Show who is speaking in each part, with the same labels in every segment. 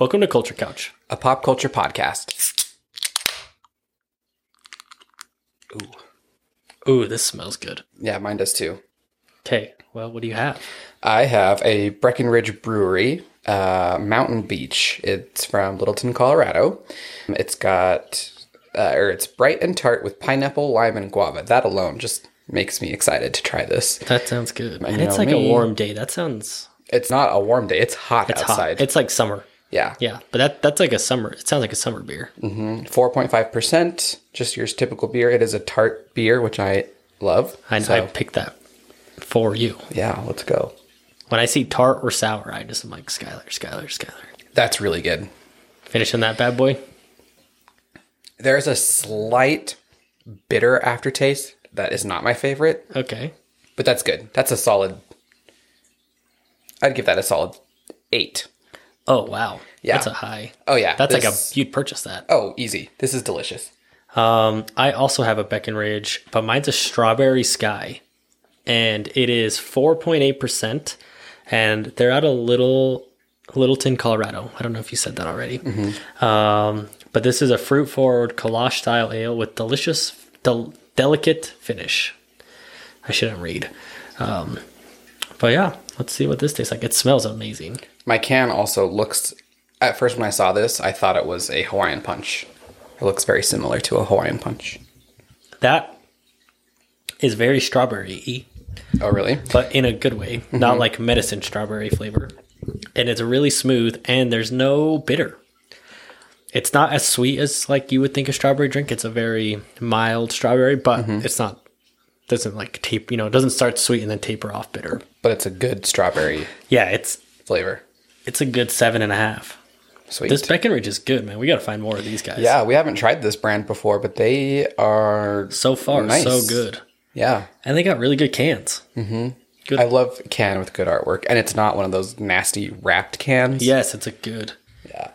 Speaker 1: Welcome to Culture Couch.
Speaker 2: a pop culture podcast.
Speaker 1: Ooh, Ooh, this smells good.
Speaker 2: Yeah, mine does too.
Speaker 1: Okay, well, what do you have?
Speaker 2: I have a Breckenridge Brewery, uh, Mountain Beach. It's from Littleton, Colorado. It's got, uh, or it's bright and tart with pineapple, lime, and guava. That alone just makes me excited to try this.
Speaker 1: That sounds good. And
Speaker 2: you
Speaker 1: it's like a warm day. That sounds
Speaker 2: It's not a warm day. It's hot
Speaker 1: it's
Speaker 2: outside.
Speaker 1: hot. It's like summer.
Speaker 2: Yeah,
Speaker 1: Yeah, but that that's like a summer. It sounds like a summer beer. Mm-hmm.
Speaker 2: four point five percent. Just your typical beer. It is a tart beer, which I love.
Speaker 1: I,
Speaker 2: So,
Speaker 1: I picked that for you.
Speaker 2: yeah, let's go.
Speaker 1: When I see tart or sour, I just am like Skylar, Skylar, Skylar.
Speaker 2: That's really good.
Speaker 1: Finishing that bad boy.
Speaker 2: There's a slight bitter aftertaste that is not my favorite,
Speaker 1: Okay.
Speaker 2: but that's good. That's a solid. I'd give that a solid eight.
Speaker 1: Oh wow.
Speaker 2: Yeah.
Speaker 1: That's a high.
Speaker 2: Oh yeah,
Speaker 1: That's like a you'd purchase that.
Speaker 2: oh easy. This is delicious.
Speaker 1: Um, I also have a Breckenridge, but mine's a strawberry sky, and it is four point eight percent, and they're out of Little Littleton, Colorado. I don't know if you said that already. Um, but this is a fruit forward Kölsch style ale with delicious, del- delicate finish. I shouldn't read. Um, but yeah, let's see what this tastes like. It smells amazing.
Speaker 2: My can also looks. At first, when I saw this, I thought it was a Hawaiian punch. It looks very similar to a Hawaiian punch.
Speaker 1: That is very strawberry-y.
Speaker 2: Oh really?
Speaker 1: but in a good way, not mm-hmm. like medicine strawberry flavor. And it's really smooth and there's no bitter. It's not as sweet as like you would think a strawberry drink. It's a very mild strawberry, but mm-hmm. it's not doesn't like tape, you know, it doesn't start sweet and then taper off bitter.
Speaker 2: But it's a good strawberry
Speaker 1: Yeah, it's
Speaker 2: flavor.
Speaker 1: It's a good seven and a half.
Speaker 2: Sweet.
Speaker 1: This Breckenridge is good, man. We gotta find more of these guys.
Speaker 2: yeah, we haven't tried this brand before, but they are
Speaker 1: So far,
Speaker 2: Nice.
Speaker 1: so good.
Speaker 2: yeah.
Speaker 1: And they got really good cans. Mhm.
Speaker 2: I love can with good artwork, and it's not one of those nasty wrapped cans.
Speaker 1: Yes, it's a good.
Speaker 2: Yeah.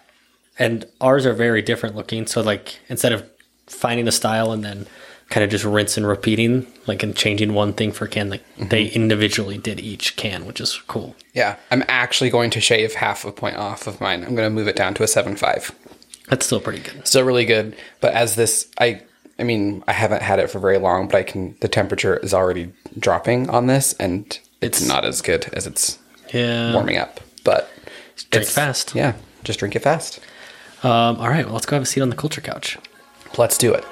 Speaker 1: and ours are very different looking. So like instead of finding the style and then kind of just rinse and repeating, like and changing one thing for a can, like they individually did each can, which is cool.
Speaker 2: Yeah. I'm actually going to shave half a point off of mine. I'm going to move it down to a seven five.
Speaker 1: That's still pretty good.
Speaker 2: Still really good, but as this, I, I mean, I haven't had it for very long, but I can. The temperature is already dropping on this, and it's,
Speaker 1: It's-
Speaker 2: not as good as it's
Speaker 1: Yeah.
Speaker 2: warming up. But
Speaker 1: Drink
Speaker 2: it's-
Speaker 1: fast.
Speaker 2: Yeah, just drink it fast.
Speaker 1: Um, all right, well, let's go have a seat on the culture couch.
Speaker 2: Let's do it.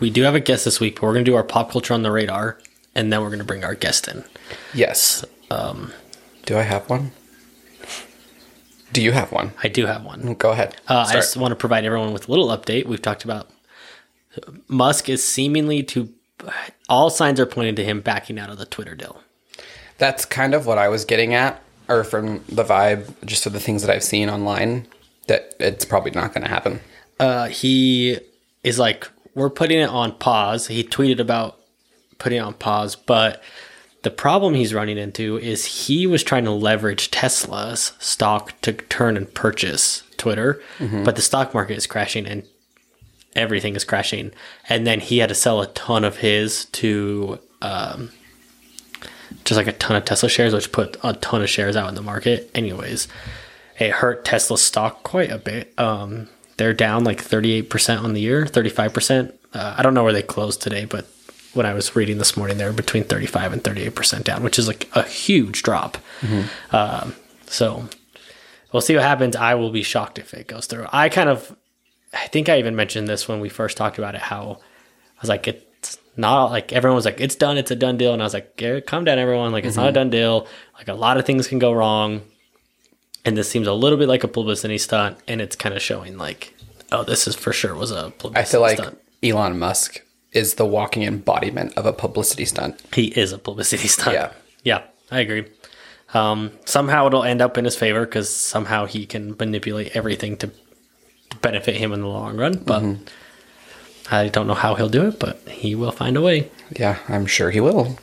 Speaker 1: We do have a guest this week, but we're gonna do our pop culture on the radar, and then we're gonna bring our guest in.
Speaker 2: Yes. Um, do I have one? Do you have one?
Speaker 1: I do have one.
Speaker 2: Go ahead.
Speaker 1: Uh, I just want to provide everyone with a little update. We've talked about Musk is seemingly to all signs are pointing to him backing out of the Twitter deal.
Speaker 2: That's kind of what I was getting at, or from the vibe, just of the things that I've seen online, that it's probably not going to happen.
Speaker 1: Uh, he is like, we're putting it on pause. He tweeted about putting it on pause, but the problem he's running into is he was trying to leverage Tesla's stock to turn and purchase Twitter, but the stock market is crashing and everything is crashing. And then he had to sell a ton of his to um, just like a ton of Tesla shares, which put a ton of shares out in the market. Anyways, it hurt Tesla's stock quite a bit. Um, they're down like 38% on the year, 35%. Uh, I don't know where they closed today, but when I was reading this morning, they were between 35 and 38% down, which is like a huge drop. Um, so we'll see what happens. I will be shocked if it goes through. I kind of, I think I even mentioned this when we first talked about it, how I was like, it's not like everyone was like, it's done, it's a done deal. And I was like, yeah, calm down, everyone. Like, it's not a done deal. Like, a lot of things can go wrong. And this seems a little bit like a publicity stunt. And it's kind of showing like, oh, this is for sure was a publicity stunt.
Speaker 2: I feel like
Speaker 1: stunt.
Speaker 2: Elon Musk is the walking embodiment of a publicity stunt.
Speaker 1: He is a publicity stunt.
Speaker 2: Yeah.
Speaker 1: Yeah, I agree. Um, somehow it'll end up in his favor because somehow he can manipulate everything to benefit him in the long run. But I don't know how he'll do it, but he will find a way.
Speaker 2: Yeah, I'm sure he will,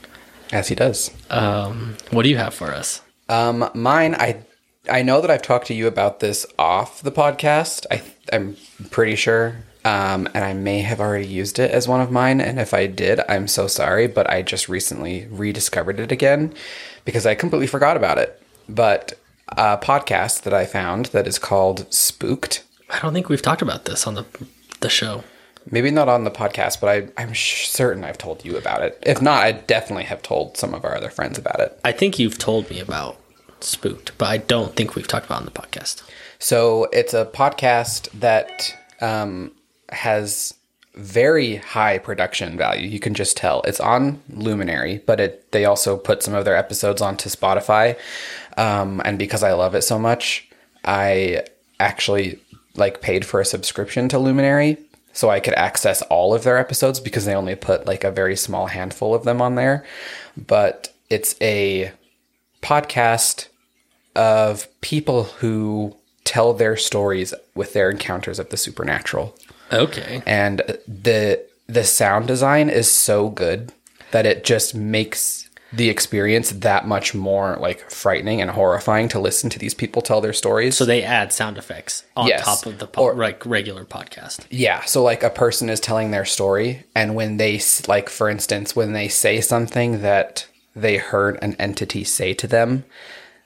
Speaker 2: as he does.
Speaker 1: Um, what do you have for us?
Speaker 2: Um, mine, I I know that I've talked to you about this off the podcast. I I'm pretty sure. Um, and I may have already used it as one of mine. And if I did, I'm so sorry. But I just recently rediscovered it again because I completely forgot about it. But a podcast that I found that is called Spooked.
Speaker 1: I don't think we've talked about this on the the show.
Speaker 2: Maybe not on the podcast, but I, I'm sh- certain I've told you about it. If not, I definitely have told some of our other friends about it.
Speaker 1: I think you've told me about Spooked, but I don't think we've talked about on the podcast.
Speaker 2: So it's a podcast that um, has very high production value. You can just tell it's on Luminary, but it they also put some of their episodes onto Spotify. Um, and because I love it so much, I actually like paid for a subscription to Luminary so I could access all of their episodes because they only put like a very small handful of them on there. But it's a podcast of people who tell their stories with their encounters of the supernatural.
Speaker 1: Okay.
Speaker 2: And the the sound design is so good that it just makes the experience that much more like frightening and horrifying to listen to these people tell their stories.
Speaker 1: So they add sound effects on
Speaker 2: Yes.
Speaker 1: top of the po-
Speaker 2: Or-
Speaker 1: like regular podcast.
Speaker 2: Yeah, so like a person is telling their story, and when they like, for instance, when they say something that they heard an entity say to them,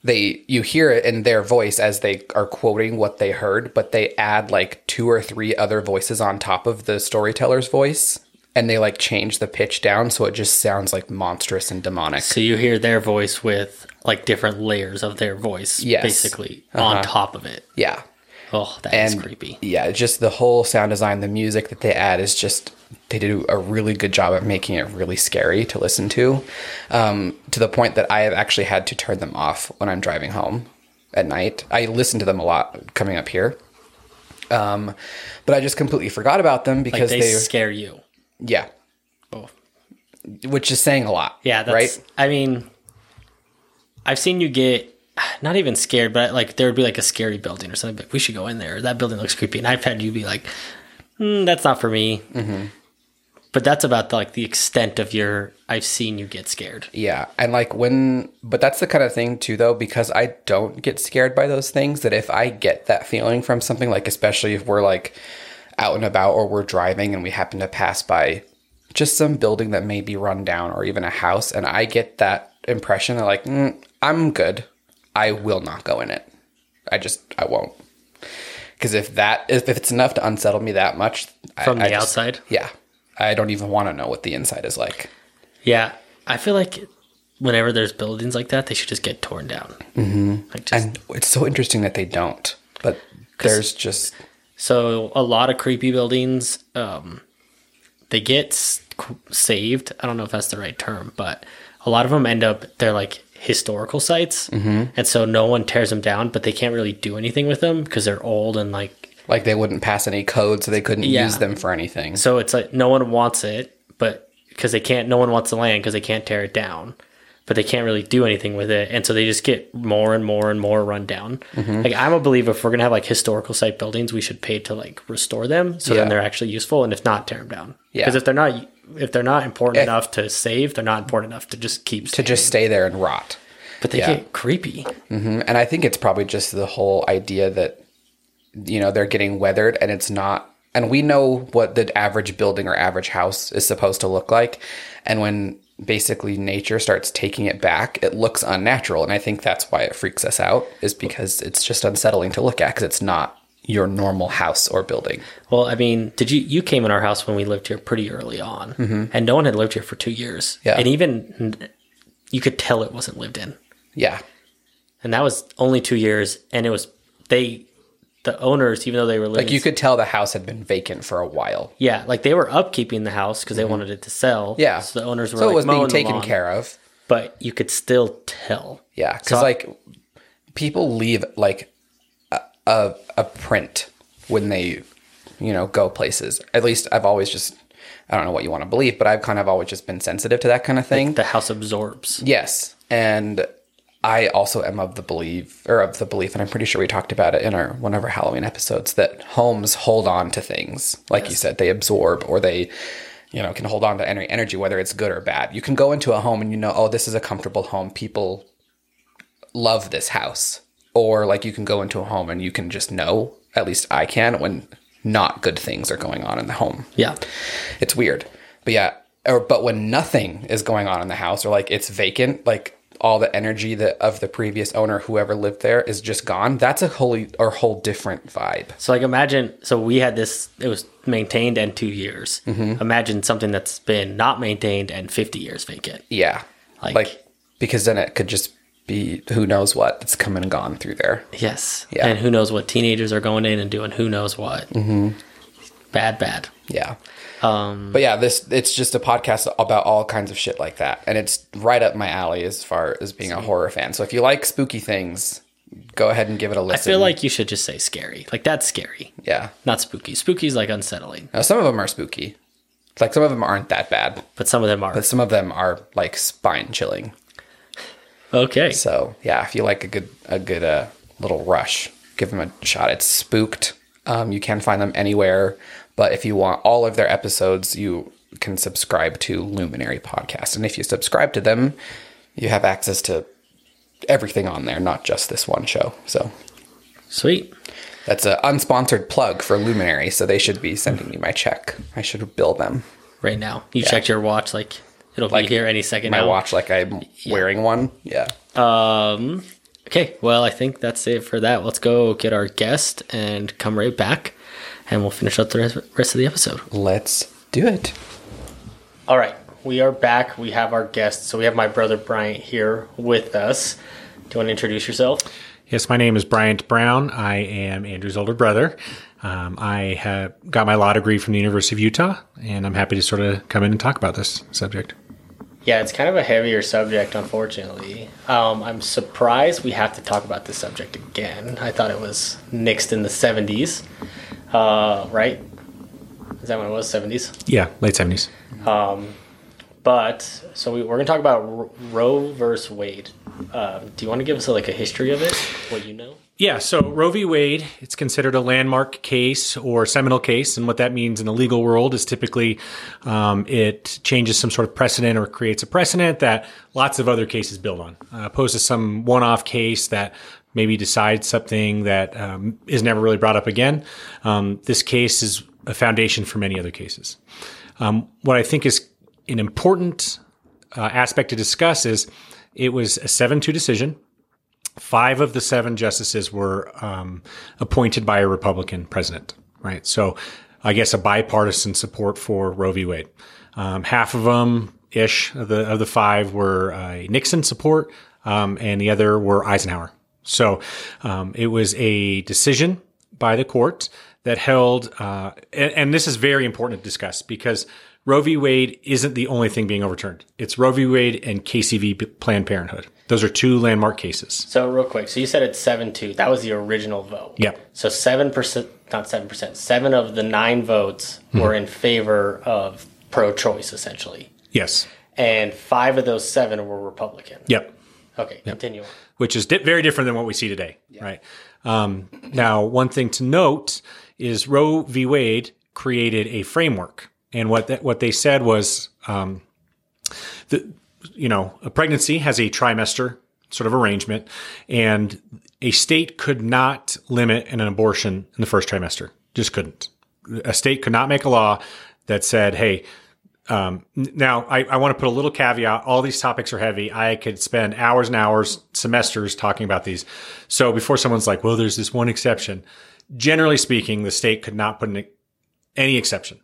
Speaker 2: they you hear it in their voice as they are quoting what they heard, but they add like two or three other voices on top of the storyteller's voice, and they like change the pitch down so it just sounds like monstrous and demonic.
Speaker 1: So you hear their voice with like different layers of their voice,
Speaker 2: Yes.
Speaker 1: basically uh-huh. on top of it.
Speaker 2: Yeah.
Speaker 1: Oh, that is
Speaker 2: and
Speaker 1: creepy.
Speaker 2: yeah, just the whole sound design, the music that they add is just they do a really good job at making it really scary to listen to, um, to the point that I have actually had to turn them off when I'm driving home at night. I listen to them a lot coming up here, um, but I just completely forgot about them
Speaker 1: Like
Speaker 2: because
Speaker 1: they
Speaker 2: they,
Speaker 1: scare you.
Speaker 2: yeah,
Speaker 1: Oh.
Speaker 2: which is saying a lot.
Speaker 1: Yeah, that's
Speaker 2: right.
Speaker 1: I mean, I've seen you get not even scared, but like there would be like a scary building or something. Like, we should go in there. That building looks creepy, and I've had you be like, mm, "That's not for me." Mm-hmm. But that's about like the extent of your. I've seen you get scared.
Speaker 2: Yeah. And like when, but that's the kind of thing too, though, because I don't get scared by those things. That if I get that feeling from something, like especially if we're like out and about or we're driving and we happen to pass by just some building that may be run down or even a house, and I get that impression that like, mm, I'm good. I will not go in it. I just, I won't. Because if that, if, if it's enough to unsettle me that much I-
Speaker 1: From the
Speaker 2: I just-
Speaker 1: outside?
Speaker 2: yeah. I don't even want to know what the inside is like.
Speaker 1: Yeah, I feel like whenever there's buildings like that, they should just get torn down. Mm-hmm. Like just,
Speaker 2: And it's so interesting that they don't. But there's just
Speaker 1: So a lot of creepy buildings, um, they get saved. I don't know if that's the right term, but a lot of them end up they're like historical sites, mm-hmm. and so no one tears them down, but they can't really do anything with them because they're old and like.
Speaker 2: like they wouldn't pass any code, so they couldn't
Speaker 1: Yeah.
Speaker 2: use them for anything.
Speaker 1: So it's like no one wants it, but because they can't, no one wants the land because they can't tear it down, but they can't really do anything with it, and so they just get more and more and more run down.
Speaker 2: Mm-hmm.
Speaker 1: Like I'm a believer, if we're gonna have like historical site buildings, we should pay to like restore them, so
Speaker 2: Yeah.
Speaker 1: then they're actually useful, and if not, tear them down.
Speaker 2: Yeah.
Speaker 1: Because if they're not, if they're not important enough to save, they're not important enough to just keep.
Speaker 2: To just stay there and rot.
Speaker 1: but they
Speaker 2: yeah.
Speaker 1: get creepy.
Speaker 2: Mhm. And I think it's probably just the whole idea that, you know, they're getting weathered and it's not. And we know what the average building or average house is supposed to look like. And when basically nature starts taking it back, it looks unnatural. And I think that's why it freaks us out, is because it's just unsettling to look at because it's not your normal house or building.
Speaker 1: Well, I mean, did you you came in our house when we lived here pretty early on, and no one had lived here for two years,
Speaker 2: Mm-hmm. Yeah.
Speaker 1: and even you could tell it wasn't lived in.
Speaker 2: Yeah.
Speaker 1: and that was only two years and it was they the owners even though they were living
Speaker 2: Like you could tell the house had been vacant for a while.
Speaker 1: yeah like they were upkeeping the house because they wanted it to sell
Speaker 2: Mm-hmm. Yeah.
Speaker 1: so the owners were
Speaker 2: So
Speaker 1: like
Speaker 2: it was being taken care of.
Speaker 1: but you could still tell
Speaker 2: Yeah, because
Speaker 1: So-
Speaker 2: like people leave like a, a a print when they, you know, go places. At least I've always just I don't know what you want to believe, but I've kind of always just been sensitive to that kind of thing.
Speaker 1: the house absorbs
Speaker 2: yes, and I also am of the belief or of the belief, and I'm pretty sure we talked about it in our one of our Halloween episodes that homes hold on to things. Like you said, they absorb or they. You know, can hold on to any energy, whether it's good or bad. You can go into a home and you know, oh, this is a comfortable home. People love this house. Or like you can go into a home and you can just know, at least I can, when not good things are going on in the home.
Speaker 1: Yeah.
Speaker 2: It's weird. But yeah, or but when nothing is going on in the house or like it's vacant, like all the energy that of the previous owner, whoever lived there, is just gone. That's a wholly or whole different vibe.
Speaker 1: So like imagine so we had this it was maintained and 2 years.
Speaker 2: Mm-hmm.
Speaker 1: Imagine something that's been not maintained and 50 years vacant.
Speaker 2: Yeah,
Speaker 1: Like-
Speaker 2: like, because then it could just be who knows what that's come and gone through there.
Speaker 1: Yes.
Speaker 2: Yeah.
Speaker 1: And who knows what teenagers are going in and doing who knows what. Mm-hmm. Bad bad.
Speaker 2: Yeah.
Speaker 1: Um
Speaker 2: But yeah, this it's just a podcast about all kinds of shit like that, and it's right up my alley as far as being a horror fan. So if you like spooky things, go ahead and give it a listen.
Speaker 1: I feel like you should just say scary. Like that's scary.
Speaker 2: yeah,
Speaker 1: Not spooky. Spooky's like unsettling,
Speaker 2: now, some of them are spooky. Like some of them aren't that bad,
Speaker 1: but some of them are.
Speaker 2: but some of them are like spine chilling.
Speaker 1: Okay.
Speaker 2: So yeah, if you like a good a good uh, little rush, give them a shot. It's spooked. Um, you can find them anywhere, but if you want all of their episodes, you can subscribe to Luminary Podcast, and if you subscribe to them, you have access to everything on there, not just this one show. So
Speaker 1: Sweet.
Speaker 2: that's an unsponsored plug for Luminary. So they should be sending me my check. I should bill them
Speaker 1: Right now. You checked your watch like it'll be here any second
Speaker 2: my
Speaker 1: now.
Speaker 2: watch like I'm wearing one. Yeah.
Speaker 1: Um okay, well I think that's it for that. Let's go get our guest and come right back and we'll finish up the rest rest of the episode.
Speaker 2: Let's do it.
Speaker 1: All right, we are back. We have our guest. So we have my brother Bryant here with us. Do you want to introduce yourself?
Speaker 3: Yes, my name is Bryant Brown. I am Andrew's older brother. Um, I have got my law degree from the University of Utah, and I'm happy to sort of come in and talk about this subject.
Speaker 1: Yeah, it's kind of a heavier subject, unfortunately. Um, I'm surprised we have to talk about this subject again. I thought it was nixed in the 70s, uh, right? Is that when it was 70s?
Speaker 3: Yeah, late 70s.
Speaker 1: But so we, we're going to talk about Ro- Roe versus Wade. Um, do you want to give us a, like a history of it? What you know?
Speaker 3: Yeah, so Roe v. Wade, it's considered a landmark case or seminal case. And what that means in the legal world is typically um, it changes some sort of precedent or creates a precedent that lots of other cases build on, uh, opposed to some one off case that maybe decides something that um, is never really brought up again. Um, this case is a foundation for many other cases. Um, what I think is an important uh, aspect to discuss is it was a 7 2 decision. Five of the seven justices were um, appointed by a Republican president, right? So I guess a bipartisan support for Roe v. Wade. Um, half of them ish of the of the five were uh, Nixon support, um, and the other were Eisenhower. So um, it was a decision by the court that held, uh, and, and this is very important to discuss because Roe v. Wade isn't the only thing being overturned. It's Roe v. Wade and Casey v. Planned Parenthood. Those are two landmark cases.
Speaker 1: So real quick, so you said it's seven two. That was the original vote.
Speaker 3: Yeah.
Speaker 1: So seven percent, not seven percent. Seven of the nine votes were in favor of pro-choice, essentially,
Speaker 3: Yes.
Speaker 1: and five of those seven were Republican.
Speaker 3: Yep.
Speaker 1: Okay, continue.
Speaker 3: Which is di- very different than what we see today, right? Um, now, one thing to note is Roe v. Wade created a framework, and what that, what they said was, um, the you know, a pregnancy has a trimester sort of arrangement, and a state could not limit an abortion in the first trimester. Just couldn't. A state could not make a law that said, "Hey, um, now, I, I want to put a little caveat. All these topics are heavy. I could spend hours and hours, semesters talking about these. So before someone's like, well, there's this one exception. Generally speaking, the state could not put an, any exception.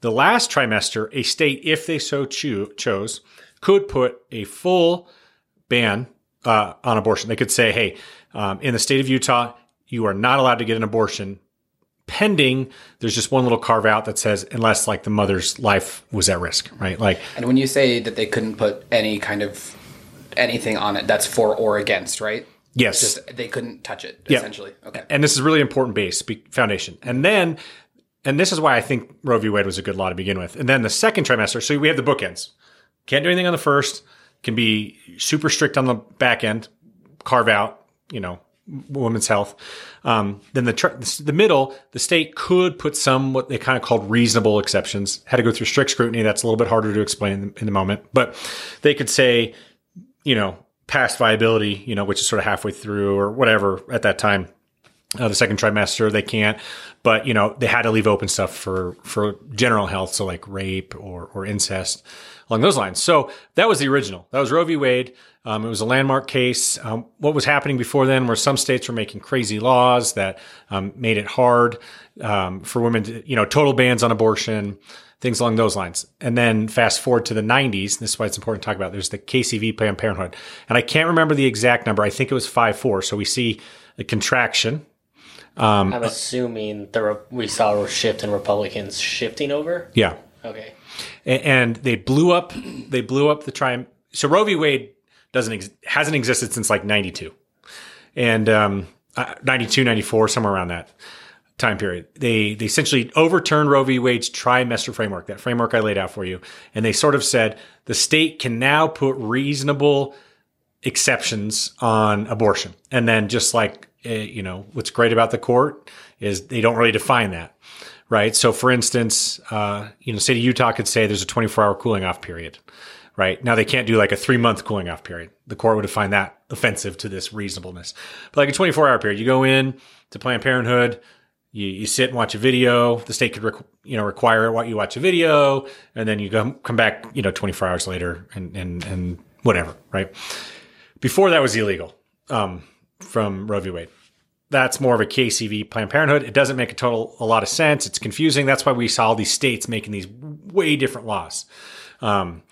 Speaker 3: The last trimester, a state, if they so choo- chose, could put a full ban uh, on abortion. They could say, hey, um, in the state of Utah, you are not allowed to get an abortion pending there's just one little carve out that says unless like the mother's life was at risk right like
Speaker 2: And when you say that they couldn't put any kind of anything on it, that's for or against, right?
Speaker 3: yes
Speaker 2: Just they couldn't touch it
Speaker 3: Yeah.
Speaker 2: essentially. Okay.
Speaker 3: and this is really important base foundation and then and this is why i think roe v. Wade was a good law to begin with. And then the second trimester so we have the bookends. Can't do anything on the first can be super strict on the back end carve out you know women's health. Um, then the tr- the middle the state could put some what they kind of called reasonable exceptions. Had to go through strict scrutiny. That's a little bit harder to explain in the, in the moment. But they could say you know past viability, you know, which is sort of halfway through or whatever at that time. Uh, the second trimester, they can't, but you know, they had to leave open stuff for, for general health. So like rape or, or incest along those lines. So that was the original. That was Roe v. Wade. Um, it was a landmark case. Um, what was happening before then were some states were making crazy laws that um, made it hard um, for women to, you know, total bans on abortion, things along those lines. And then fast forward to the 90s. This is why it's important to talk about. There's the Casey v. Planned Parenthood. And I can't remember the exact number. I think it was 5 4. So we see a contraction
Speaker 1: I'm assuming the re- we saw a shift in Republicans shifting over.
Speaker 3: Yeah.
Speaker 1: Okay.
Speaker 3: A- and they blew up they blew up the tri so Roe v. Wade doesn't ex- hasn't existed since like 92 and um, uh, 92 94 somewhere around that time period they they essentially overturned Roe v. Wade's trimester framework that framework I laid out for you and they sort of said the state can now put reasonable exceptions on abortion and then just like uh, you know what's great about the court is they don't really define that right? So, for instance, uh, you know, state of Utah could say there's a 24 hour cooling off period, right? Now they can't do like a three month cooling off period. The court would find that offensive to this reasonableness. But like a 24 hour period, you go in to Planned Parenthood, you, you sit and watch a video. The state could, you know, require what you watch a video, and then you come come back, you know, 24 hours later, and and and whatever, right? Before that was illegal um, from Roe v. Wade that's more of a Casey v. Planned Parenthood. It doesn't make a total a lot of sense. It's confusing. That's why we saw all these states making these way different laws. Um,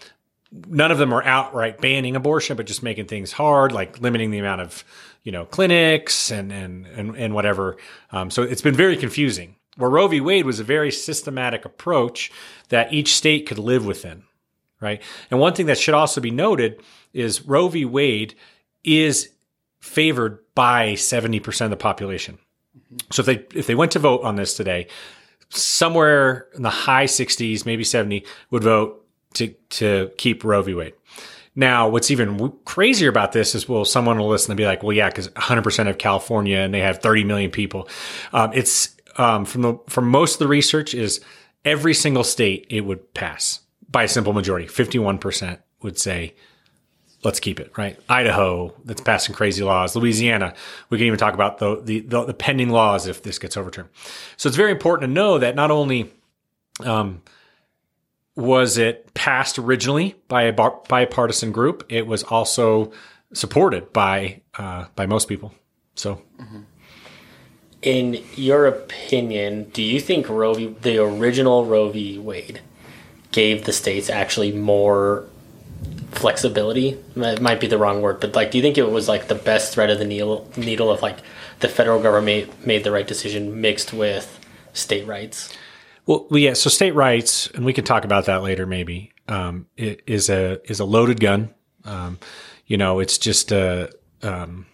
Speaker 3: none of them are outright banning abortion, but just making things hard, like limiting the amount of you know clinics and and and, and whatever. Um, so it's been very confusing. Where Roe v. Wade was a very systematic approach that each state could live within, right? And one thing that should also be noted is Roe v. Wade is favored by 70% of the population. So if they if they went to vote on this today, somewhere in the high 60s, maybe 70 would vote to to keep Roe v. Wade. Now, what's even crazier about this is, well, someone will listen and be like, well, yeah, because 100% of California and they have 30 million people. Um, it's um, from the from most of the research is every single state it would pass by a simple majority. 51% would say let's keep it right. Idaho that's passing crazy laws. Louisiana, we can even talk about the, the the, the pending laws if this gets overturned. So it's very important to know that not only um, was it passed originally by a bar, bipartisan group, it was also supported by uh, by most people. So.
Speaker 1: In your opinion, do you think Roe v. the original Roe v. Wade gave the states actually more flexibility? It might be the wrong word, but like, do you think it was like the best thread of the needle, needle of like the federal government made the right decision mixed with state rights?
Speaker 3: Well, yeah. So state rights, and we can talk about that later. Maybe um, is a is a loaded gun. Um, you know, it's just a um,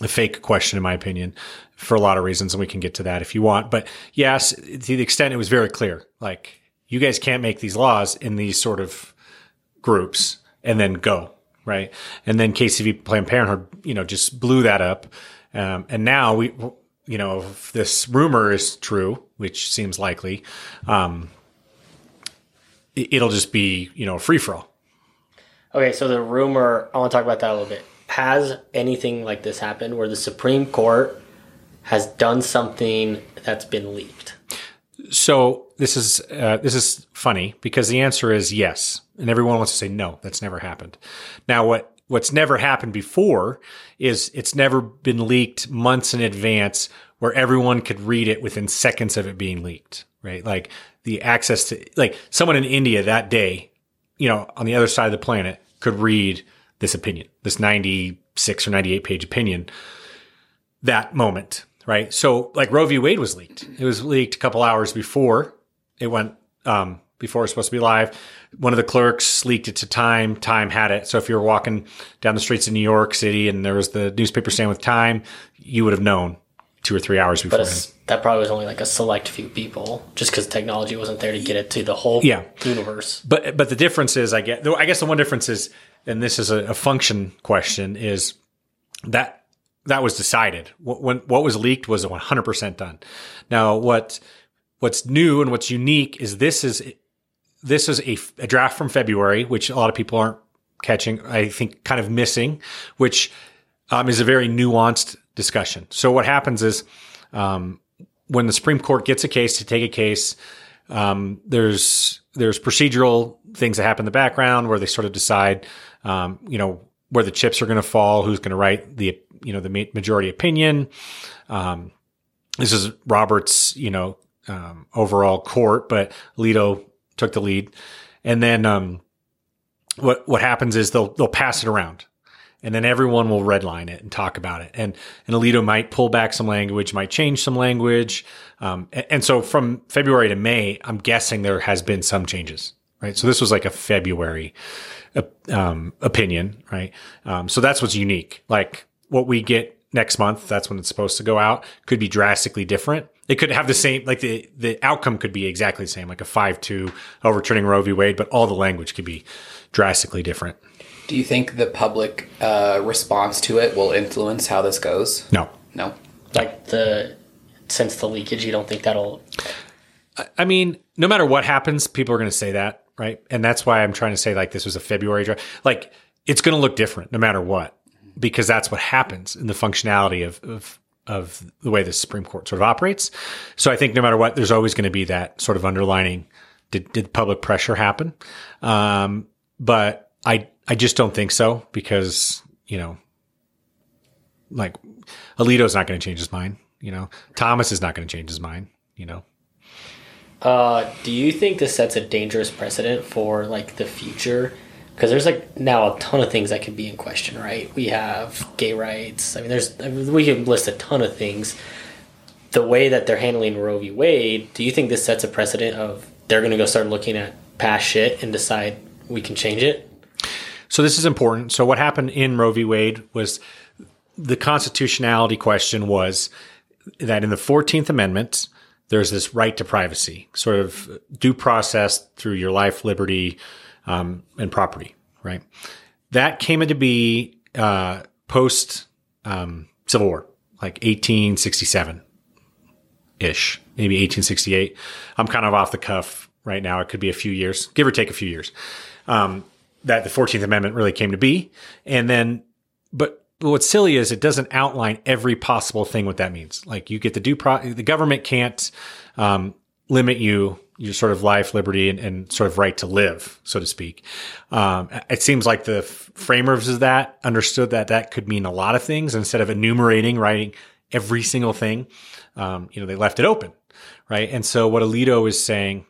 Speaker 3: a fake question, in my opinion, for a lot of reasons, and we can get to that if you want. But yes, to the extent it was very clear, like you guys can't make these laws in these sort of groups and then go right. And then Casey v. Planned Parenthood, you know, just blew that up. Um, and now we, you know, if this rumor is true, which seems likely, um, it- it'll just be, you know, free for all.
Speaker 1: Okay, so the rumor, I want to talk about that a little bit. Has anything like this happened where the Supreme Court has done something that's been leaked?
Speaker 3: So this is uh, this is funny because the answer is yes, and everyone wants to say no. That's never happened. Now, what what's never happened before is it's never been leaked months in advance where everyone could read it within seconds of it being leaked. Right, like the access to like someone in India that day, you know, on the other side of the planet could read this opinion, this ninety six or ninety eight page opinion that moment, right? So like Roe v. Wade was leaked. It was leaked a couple hours before it went um, before it was supposed to be live. One of the clerks leaked it to Time. Time had it. So if you were walking down the streets of New York City and there was the newspaper stand with Time, you would have known two or three hours before.
Speaker 1: that probably was only like a select few people, just because technology wasn't there to get it to the whole
Speaker 3: Yeah.
Speaker 1: universe.
Speaker 3: But but the difference is, I get. I guess the one difference is, and this is a, a function question, is that that was decided. What when what was leaked was 100 percent done. Now what what's new and what's unique is this is this is a, a draft from February, which a lot of people aren't catching, I think, kind of missing, which um, is a very nuanced discussion. So what happens is um, when the Supreme Court gets a case to take a case, um, there's there's procedural things that happen in the background where they sort of decide, um, you know, where the chips are going to fall, who's going to write the you know the majority opinion. Um, this is Roberts, you know, um, overall court, but Alito took the lead, and then um, what what happens is they'll they'll pass it around and then everyone will redline it and talk about it. And, and Alito might pull back some language, might change some language. Um, and, and, so from February to May, I'm guessing there has been some changes, right? So this was like a February uh, um, opinion, right? Um, so that's what's unique. Like what we get next month, that's when it's supposed to go out, could be drastically different. It could have the same, like the, the outcome could be exactly the same, like a 5-2 overturning Roe v. Wade, but all the language could be drastically different.
Speaker 2: Do you think the public uh, response to it will influence how this goes?
Speaker 3: No.
Speaker 2: No.
Speaker 1: Like the since the leakage, you don't think that'll?
Speaker 3: I mean, no matter what happens, people are going to say that, right? And that's why I'm trying to say like this was a February draft. Like it's going to look different no matter what, because that's what happens in the functionality of, of of the way the Supreme Court sort of operates. So I think no matter what, there's always going to be that sort of underlining. Did, did public pressure happen? Um, but I I just don't think so because, you know, like Alito's not going to change his mind. You know, Thomas is not going to change his mind. You know.
Speaker 1: Uh, do you think this sets a dangerous precedent for like the future? Because there's like now a ton of things that could be in question, right? We have gay rights. I mean, there's I mean, we can list a ton of things. The way that they're handling Roe v. Wade, do you think this sets a precedent of they're going to go start looking at past shit and decide we can change it?
Speaker 3: So this is important. So what happened in Roe v. Wade was the constitutionality question was that in the 14th Amendment, there's this right to privacy, sort of due process through your life, liberty, um, and property, right? That came into be uh, post um, Civil War, like 1867 ish, maybe 1868. I'm kind of off the cuff right now. It could be a few years, give or take a few years. Um, that the 14th Amendment really came to be. And then, but what's silly is it doesn't outline every possible thing what that means. Like you get the due pro, the government can't um, limit you your sort of life, liberty, and, and, sort of right to live, so to speak. Um, it seems like the framers of that understood that that could mean a lot of things. Instead of enumerating, writing every single thing, um, you know, they left it open, right? And so what Alito is saying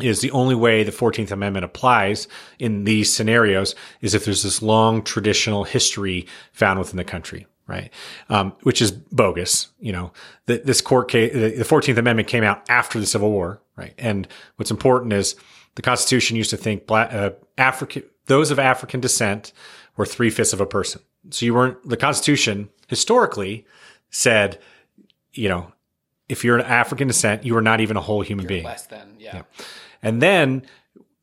Speaker 3: is the only way the 14th Amendment applies in these scenarios is if there's this long traditional history found within the country, right? Um, which is bogus. You know, the, this court case, the 14th Amendment came out after the Civil War, right? And what's important is the Constitution used to think black, uh, African, those of African descent were three fifths of a person. So you weren't, the Constitution historically said, you know, if you're an African descent, you are not even a whole human
Speaker 2: you're
Speaker 3: being.
Speaker 2: Less than, yeah. yeah.
Speaker 3: And then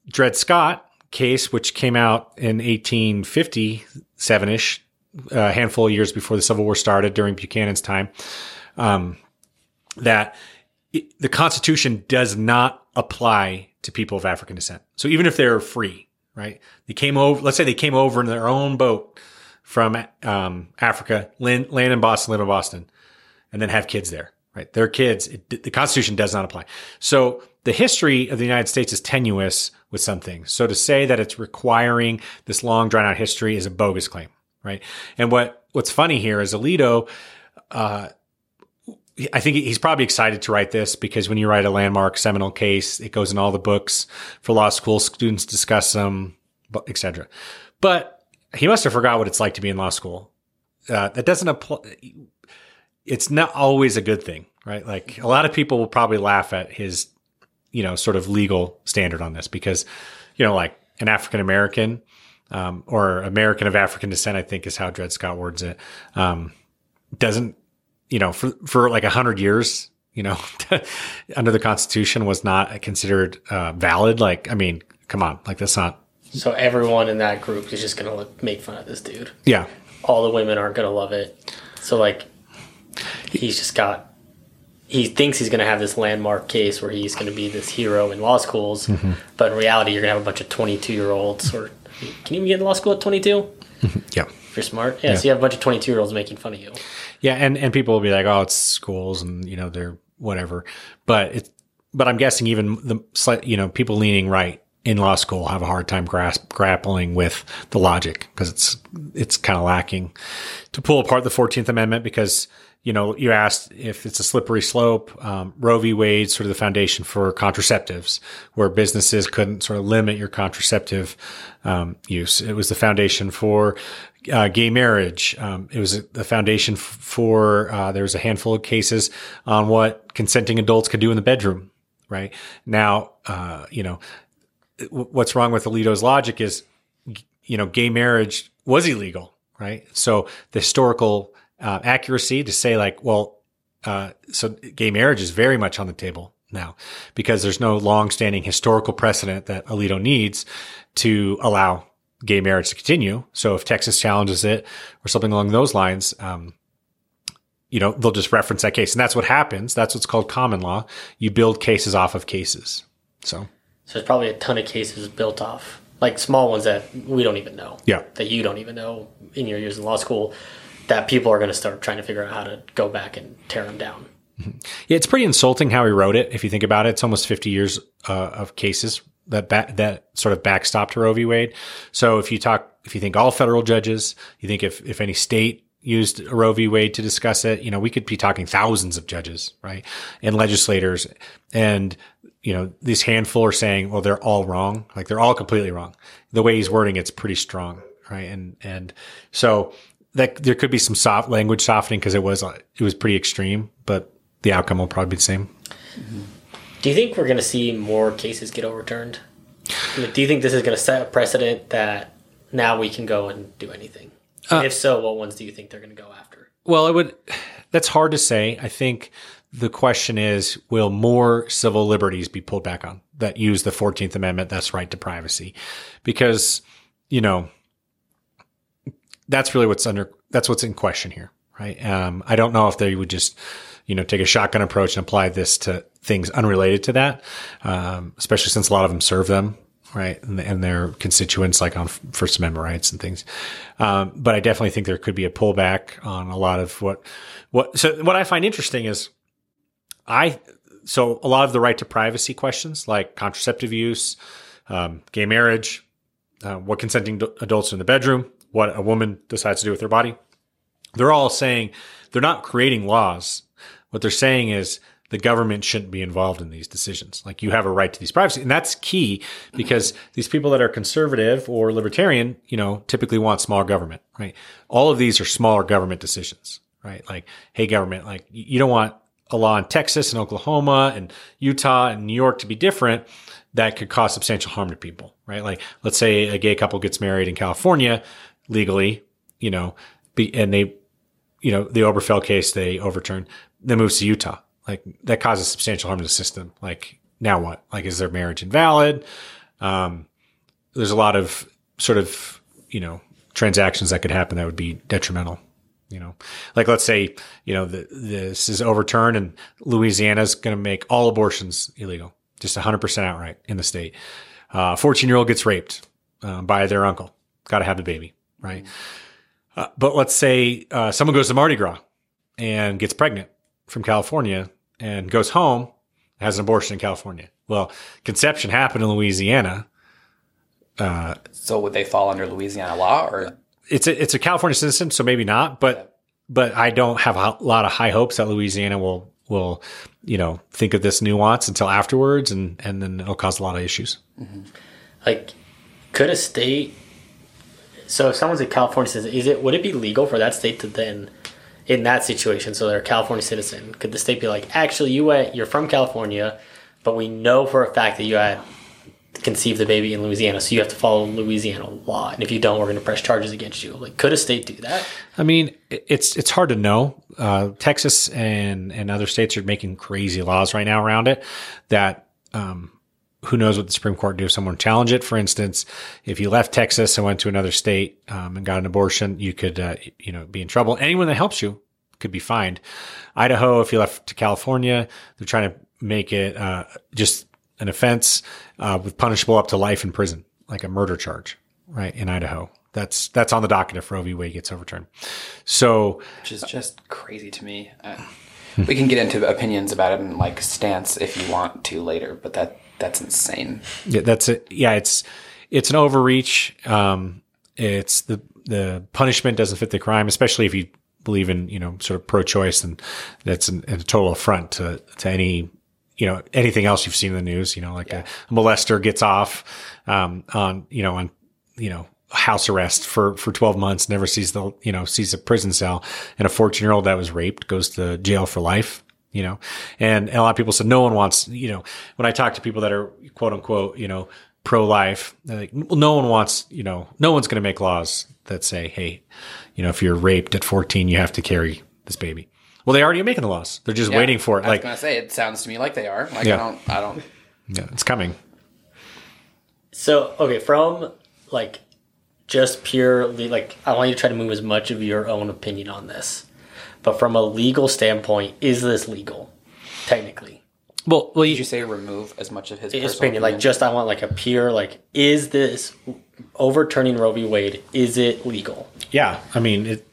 Speaker 3: Dred Scott case, which came out in 1857 ish, a handful of years before the Civil War started during Buchanan's time, um, that it, the Constitution does not apply to people of African descent. So even if they're free, right? They came over, let's say they came over in their own boat from um, Africa, land, land in Boston, live in Boston, and then have kids there, right? Their kids, it, the Constitution does not apply. So the history of the United States is tenuous with some things. So to say that it's requiring this long drawn out history is a bogus claim, right? And what what's funny here is Alito, uh, I think he's probably excited to write this because when you write a landmark seminal case, it goes in all the books for law school. Students discuss them, etc. But he must have forgot what it's like to be in law school. Uh, that doesn't apply. It's not always a good thing, right? Like a lot of people will probably laugh at his you know, sort of legal standard on this because, you know, like an African American, um, or American of African descent, I think is how Dred Scott words it, um, doesn't, you know, for, for like a hundred years, you know, under the Constitution was not considered, uh, valid. Like, I mean, come on, like that's not.
Speaker 1: So everyone in that group is just going to make fun of this dude.
Speaker 3: Yeah.
Speaker 1: All the women aren't going to love it. So like, he's just got he thinks he's going to have this landmark case where he's going to be this hero in law schools, mm-hmm. but in reality, you're going to have a bunch of 22 year olds or can you even get into law school at 22
Speaker 3: Yeah.
Speaker 1: if you're smart. Yeah, so you have a bunch of 22 year olds making fun of you.
Speaker 3: Yeah, and and people will be like, "Oh, it's schools, and you know they're whatever." But it's but I'm guessing even the slight, you know, people leaning right in law school have a hard time grasp, grappling with the logic because it's it's kind of lacking to pull apart the Fourteenth Amendment because you know you asked if it's a slippery slope. Um, Roe v. Wade sort of the foundation for contraceptives, where businesses couldn't sort of limit your contraceptive um, use. It was the foundation for uh, gay marriage. Um, it was the foundation for uh, there was a handful of cases on what consenting adults could do in the bedroom. Right now, uh, you know what's wrong with Alito's logic is, you know, gay marriage was illegal, right? So the historical uh, accuracy to say like, well, uh, so gay marriage is very much on the table now because there's no long-standing historical precedent that Alito needs to allow gay marriage to continue. So if Texas challenges it or something along those lines, um, you know, they'll just reference that case. And that's what happens. That's what's called common law. You build cases off of cases. So,
Speaker 1: So there's probably a ton of cases built off, like small ones that we don't even know.
Speaker 3: Yeah.
Speaker 1: That you don't even know in your years in law school, that people are going to start trying to figure out how to go back and tear them down.
Speaker 3: Yeah, it's pretty insulting how he wrote it. If you think about it, it's almost 50 years uh, of cases that ba- that sort of backstopped Roe v. Wade. So if you talk, if you think all federal judges, you think if if any state used Roe v. Wade to discuss it, you know, we could be talking thousands of judges, right, and legislators, and you know, this handful are saying, well, they're all wrong, like they're all completely wrong. The way he's wording it's pretty strong, right, and and so that there could be some soft language softening because it was uh, it was pretty extreme, but the outcome will probably be the same.
Speaker 1: Do you think we're going to see more cases get overturned? Do you think this is going to set a precedent that now we can go and do anything? And if so, what ones do you think they're going to go after?
Speaker 3: Well, it would. That's hard to say. I think the question is, will more civil liberties be pulled back on that use the Fourteenth Amendment? That's right to privacy, because you know that's really what's under. That's what's in question here, right? Um, I don't know if they would just, you know, take a shotgun approach and apply this to things unrelated to that, um, especially since a lot of them serve them right? And, and their constituents, like on First Amendment rights and things. Um, but I definitely think there could be a pullback on a lot of what, what, so what I find interesting is I, so a lot of the right to privacy questions like contraceptive use, um, gay marriage, uh, what consenting adults in the bedroom, what a woman decides to do with their body. They're all saying they're not creating laws. What they're saying is the government shouldn't be involved in these decisions. Like you have a right to these privacy. And that's key because these people that are conservative or libertarian, you know, typically want small government, right? All of these are smaller government decisions, right? Like, hey, government, like you don't want a law in Texas and Oklahoma and Utah and New York to be different that could cause substantial harm to people, right? Like, let's say a gay couple gets married in California legally, you know, be, and they, you know, the Obergefell case they overturn, then moves to Utah like that causes substantial harm to the system. Like now what? Like is their marriage invalid? Um, there's a lot of sort of, you know, transactions that could happen that would be detrimental. You know, like let's say, you know, the, this is overturned and Louisiana's going to make all abortions illegal, just 100% outright in the state. 14 uh, year old gets raped uh, by their uncle. Got to have the baby, right? Uh, but let's say uh, someone goes to Mardi Gras and gets pregnant from California and goes home, has an abortion in California. Well, conception happened in Louisiana.
Speaker 2: Uh, so would they fall under Louisiana law or?
Speaker 3: It's a, it's a California citizen, so maybe not, but, yeah. but I don't have a lot of high hopes that Louisiana will, will, you know, think of this nuance until afterwards and, and then it'll cause a lot of issues.
Speaker 1: Mm-hmm. Like, could a state, so if someone's a California citizen, is it, would it be legal for that state to then in that situation, so they're a California citizen, could the state be like, actually, you went, you're from California, but we know for a fact that you had conceived the baby in Louisiana, so you have to follow Louisiana law, and if you don't, we're going to press charges against you. Like, could a state do that?
Speaker 3: I mean, it's it's hard to know. Uh, Texas and and other states are making crazy laws right now around it. That um, who knows what the Supreme Court do if someone challenge it. For instance, if you left Texas and went to another state um, and got an abortion, you could, uh, you know, be in trouble. Anyone that helps you could be fined. Idaho, if you left to California, they're trying to make it uh, just an offense uh, with punishable up to life in prison, like a murder charge. right in Idaho. That's that's on the docket if Roe v. Wade gets overturned. So
Speaker 2: which is just crazy to me. Uh, we can get into opinions about it and like stance if you want to later, but that that's insane.
Speaker 3: Yeah, that's it. Yeah, it's it's an overreach. Um, it's the the punishment doesn't fit the crime, especially if you believe in you know sort of pro-choice, and that's an, a total affront to to any you know anything else you've seen in the news. You know, like yeah. a, molester gets off um, on you know on you know house arrest for for 12 months never sees the you know sees a prison cell and a 14 year old that was raped goes to jail for life you know? And, and a lot of people said no one wants you know when i talk to people that are quote unquote you know pro life like well, no one wants you know no one's going to make laws that say hey you know if you're raped at 14 you have to carry this baby. Well they already are making the laws. They're just yeah, waiting for it
Speaker 2: I
Speaker 3: like
Speaker 2: was gonna say it sounds to me like they are. Like yeah. i don't i don't
Speaker 3: yeah it's coming.
Speaker 1: So okay from like just purely like I want you to try to move as much of your own opinion on this. But from a legal standpoint, is this legal? Technically.
Speaker 2: Well, well, you, Did you say remove as much of his, his opinion,
Speaker 1: opinion? Like, just I want like a pure like, is this overturning Roe v. Wade? Is it legal?
Speaker 3: Yeah, I mean, it,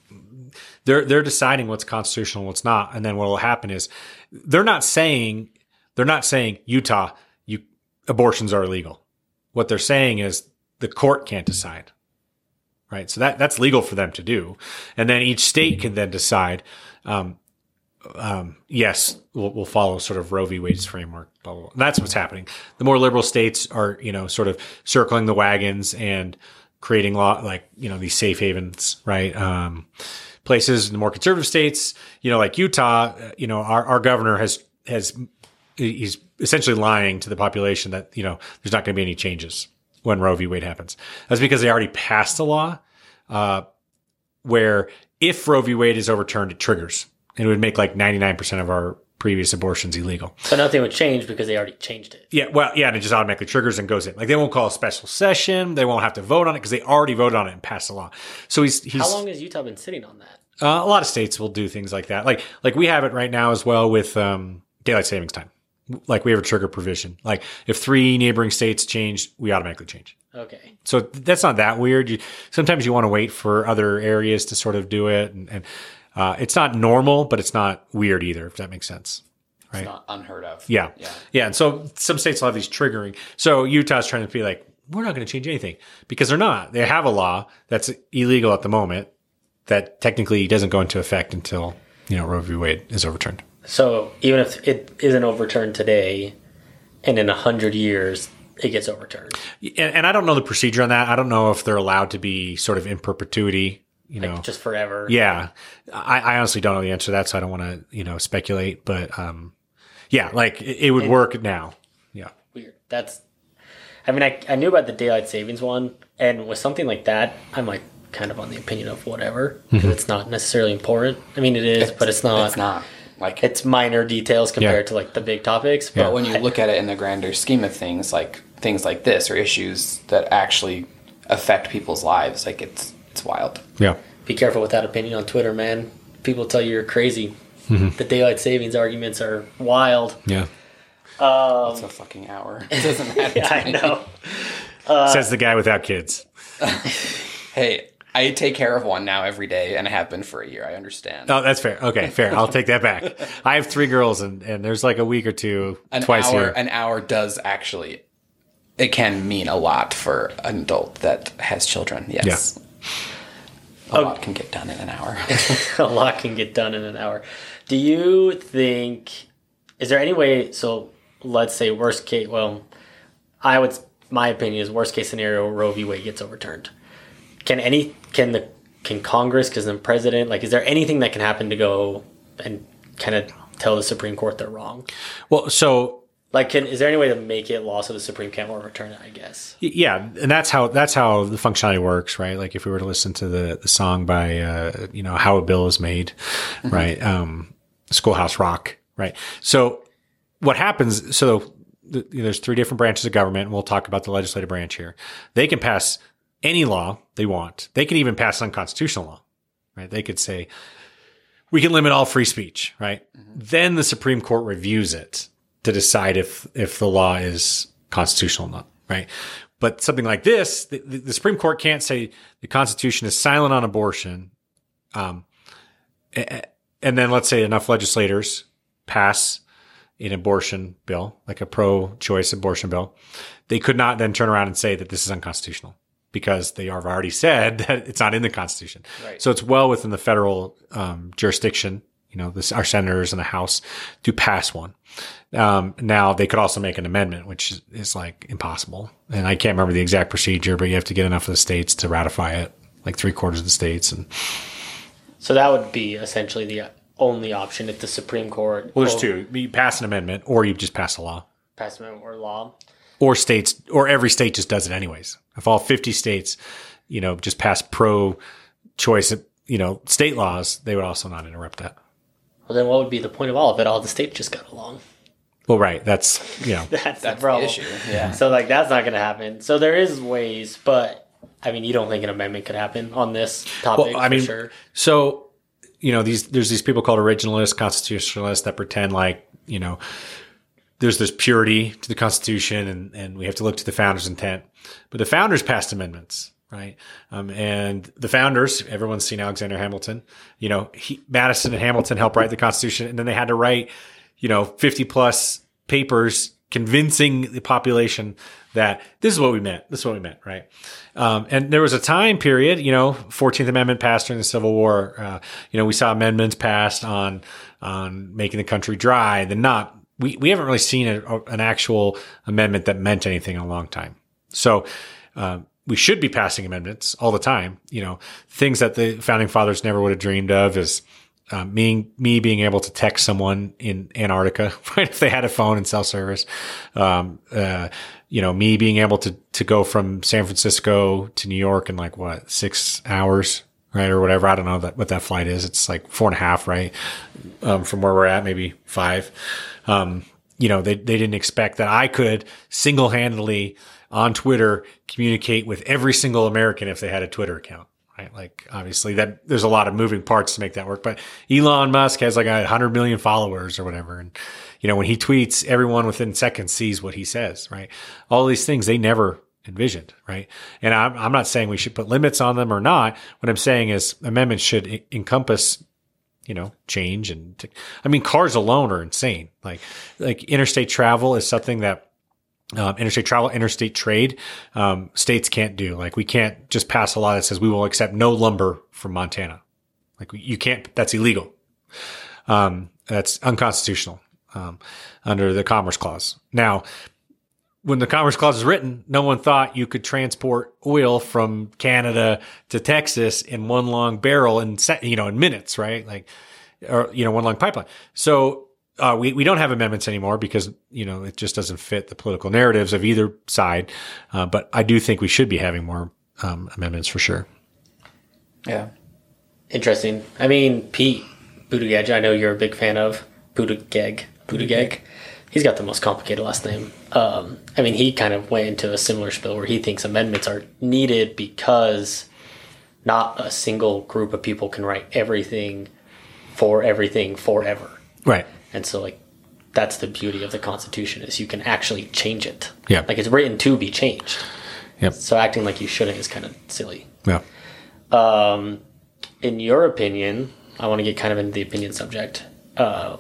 Speaker 3: they're they're deciding what's constitutional, what's not, and then what will happen is they're not saying they're not saying Utah, you abortions are illegal. What they're saying is the court can't decide right? So that that's legal for them to do, and then each state can then decide. Um, um, yes, we'll, we'll, follow sort of Roe v. Wade's framework. Blah, blah, blah. That's what's happening. The more liberal states are, you know, sort of circling the wagons and creating law, like you know, these safe havens, right? Um, places. The more conservative states, you know, like Utah, uh, you know, our, our governor has has he's essentially lying to the population that you know there's not going to be any changes when Roe v. Wade happens. That's because they already passed a law uh, where if Roe v. Wade is overturned, it triggers. And it would make like 99% of our previous abortions illegal.
Speaker 1: So nothing would change because they already changed it.
Speaker 3: Yeah, well, yeah, and it just automatically triggers and goes in. Like they won't call a special session. They won't have to vote on it because they already voted on it and passed the law. So he's, he's
Speaker 1: How long has Utah been sitting on that?
Speaker 3: Uh, a lot of states will do things like that. Like like we have it right now as well with um, daylight savings time like we have a trigger provision. Like if three neighboring states change, we automatically change.
Speaker 1: Okay.
Speaker 3: So that's not that weird. You, sometimes you want to wait for other areas to sort of do it, and, and uh, it's not normal, but it's not weird either. If that makes sense.
Speaker 2: Right. It's not unheard of.
Speaker 3: Yeah. Yeah. Yeah. And so some states will have these triggering. So Utah's trying to be like, we're not going to change anything because they're not. They have a law that's illegal at the moment that technically doesn't go into effect until you know Roe v. Wade is overturned.
Speaker 1: So even if it isn't overturned today, and in a hundred years it gets overturned.
Speaker 3: And, and, I don't know the procedure on that. I don't know if they're allowed to be sort of in perpetuity. You like know,
Speaker 1: just forever.
Speaker 3: Yeah, I, I, honestly don't know the answer to that, so I don't want to you know speculate. But um, yeah, like it, it would and work now. Yeah,
Speaker 1: weird. That's. I mean, I, I knew about the daylight savings one, and with something like that, I'm like kind of on the opinion of whatever because mm-hmm. it's not necessarily important. I mean, it is, it's, but it's not.
Speaker 2: It's not
Speaker 1: like it's minor details compared yeah. to like the big topics.
Speaker 2: But yeah. when you look at it in the grander scheme of things, like things like this or issues that actually affect people's lives, like it's it's wild.
Speaker 3: Yeah.
Speaker 1: Be careful with that opinion on Twitter, man. People tell you you're crazy. Mm-hmm. The daylight savings arguments are wild.
Speaker 3: Yeah.
Speaker 1: Um,
Speaker 2: it's a fucking hour. It doesn't matter. yeah, I know.
Speaker 3: Uh, Says the guy without kids.
Speaker 2: hey, I take care of one now every day, and I have been for a year. I understand.
Speaker 3: Oh, that's fair. Okay, fair. I'll take that back. I have three girls, and, and there's like a week or two
Speaker 2: an
Speaker 3: twice
Speaker 2: hour,
Speaker 3: here.
Speaker 2: An hour does actually, it can mean a lot for an adult that has children. Yes. Yeah. A lot um, can get done in an hour.
Speaker 1: a lot can get done in an hour. Do you think? Is there any way? So let's say worst case. Well, I would. My opinion is worst case scenario. Roe v. Wade gets overturned can any can the can Congress because the president like is there anything that can happen to go and kind of tell the Supreme Court they're wrong?
Speaker 3: Well, so
Speaker 1: like can is there any way to make it law so the Supreme can't overturn it? I guess.
Speaker 3: Yeah, and that's how that's how the functionality works, right? Like if we were to listen to the the song by uh, you know how a bill is made, mm-hmm. right? Um, Schoolhouse Rock, right? So what happens? So the, you know, there's three different branches of government, and we'll talk about the legislative branch here. They can pass any law they want. They can even pass unconstitutional law, right? They could say, we can limit all free speech, right? Mm-hmm. Then the Supreme Court reviews it to decide if, if the law is constitutional or not, right? But something like this, the, the Supreme Court can't say the Constitution is silent on abortion. Um, and then let's say enough legislators pass an abortion bill, like a pro-choice abortion bill, they could not then turn around and say that this is unconstitutional because they have already said that it's not in the Constitution.
Speaker 1: Right.
Speaker 3: So it's well within the federal um, jurisdiction, you know, this, our senators and the House to pass one. Um, now they could also make an amendment, which is, is like impossible. And I can't remember the exact procedure, but you have to get enough of the states to ratify it, like three quarters of the states. And
Speaker 1: So that would be essentially the only option if the Supreme Court
Speaker 3: well, there's two: you pass an amendment, or you just pass a law.
Speaker 1: pass amendment or law.
Speaker 3: or states or every state just does it anyways. If all 50 states, you know, just pass pro choice, you know, state laws, they would also not interrupt that.
Speaker 1: Well, then what would be the point of all of it? All the states just got along.
Speaker 3: Well, right. That's, you know,
Speaker 1: That's,
Speaker 2: That's
Speaker 1: the
Speaker 2: the
Speaker 1: problem.
Speaker 2: issue. Yeah.
Speaker 1: So like that's not going to happen. So there is ways, but I mean, you don't think an amendment could happen on this topic?
Speaker 3: well, I
Speaker 1: for
Speaker 3: mean,
Speaker 1: sure.
Speaker 3: so, you know, these, there's these people called originalists, constitutionalists that pretend like, you know, there's this purity to the Constitution and, and we have to look to the founders' intent. But the founders passed amendments, right? Um, and the founders, everyone's seen Alexander Hamilton, you know, he, Madison and Hamilton helped write the Constitution and then they had to write, you know, 50 plus papers convincing the population that this is what we meant. This is what we meant, right? Um, and there was a time period, you know, 14th Amendment passed during the Civil War. Uh, you know, we saw amendments passed on on making the country dry. Then not we we haven't really seen a, an actual amendment that meant anything in a long time. So. Uh, we should be passing amendments all the time. You know, things that the founding fathers never would have dreamed of is um, me, me being able to text someone in Antarctica, right? If they had a phone and cell service, um, uh, you know, me being able to, to go from San Francisco to New York in like what, six hours, right? Or whatever. I don't know that, what that flight is. It's like four and a half, right? Um, from where we're at, maybe five. Um, you know, they, they didn't expect that I could single handedly on Twitter communicate with every single American if they had a Twitter account right? Like obviously that there's a lot of moving parts to make that work, but Elon Musk has like a hundred million followers or whatever. And, you know, when he tweets, everyone within seconds sees what he says, right? All these things they never envisioned, right? And I'm, I'm not saying we should put limits on them or not. What I'm saying is amendments should e- encompass you know, change and t- I mean, cars alone are insane. Like, like interstate travel is something that um, interstate travel, interstate trade, um, states can't do. Like we can't just pass a law that says we will accept no lumber from Montana. Like you can't, that's illegal. Um, that's unconstitutional, um, under the Commerce Clause. Now, when the Commerce Clause was written, no one thought you could transport oil from Canada to Texas in one long barrel in, you know, in minutes, right? Like, or, you know, one long pipeline. So, uh, we, we don't have amendments anymore because, you know, it just doesn't fit the political narratives of either side. Uh, but I do think we should be having more, um, amendments for sure.
Speaker 2: Yeah.
Speaker 1: Interesting. I mean, Pete Buttigieg, I know you're a big fan of Buttigieg. Buttigieg. He's got the most complicated last name. Um, I mean, he kind of went into a similar spill where he thinks amendments are needed because not a single group of people can write everything for everything forever.
Speaker 3: Right.
Speaker 1: And so, like, that's the beauty of the Constitution is you can actually change it.
Speaker 3: Yeah.
Speaker 1: Like it's written to be changed.
Speaker 3: Yep.
Speaker 1: So acting like you shouldn't is kind of silly.
Speaker 3: Yeah.
Speaker 1: Um, in your opinion, I want to get kind of into the opinion subject. Uh,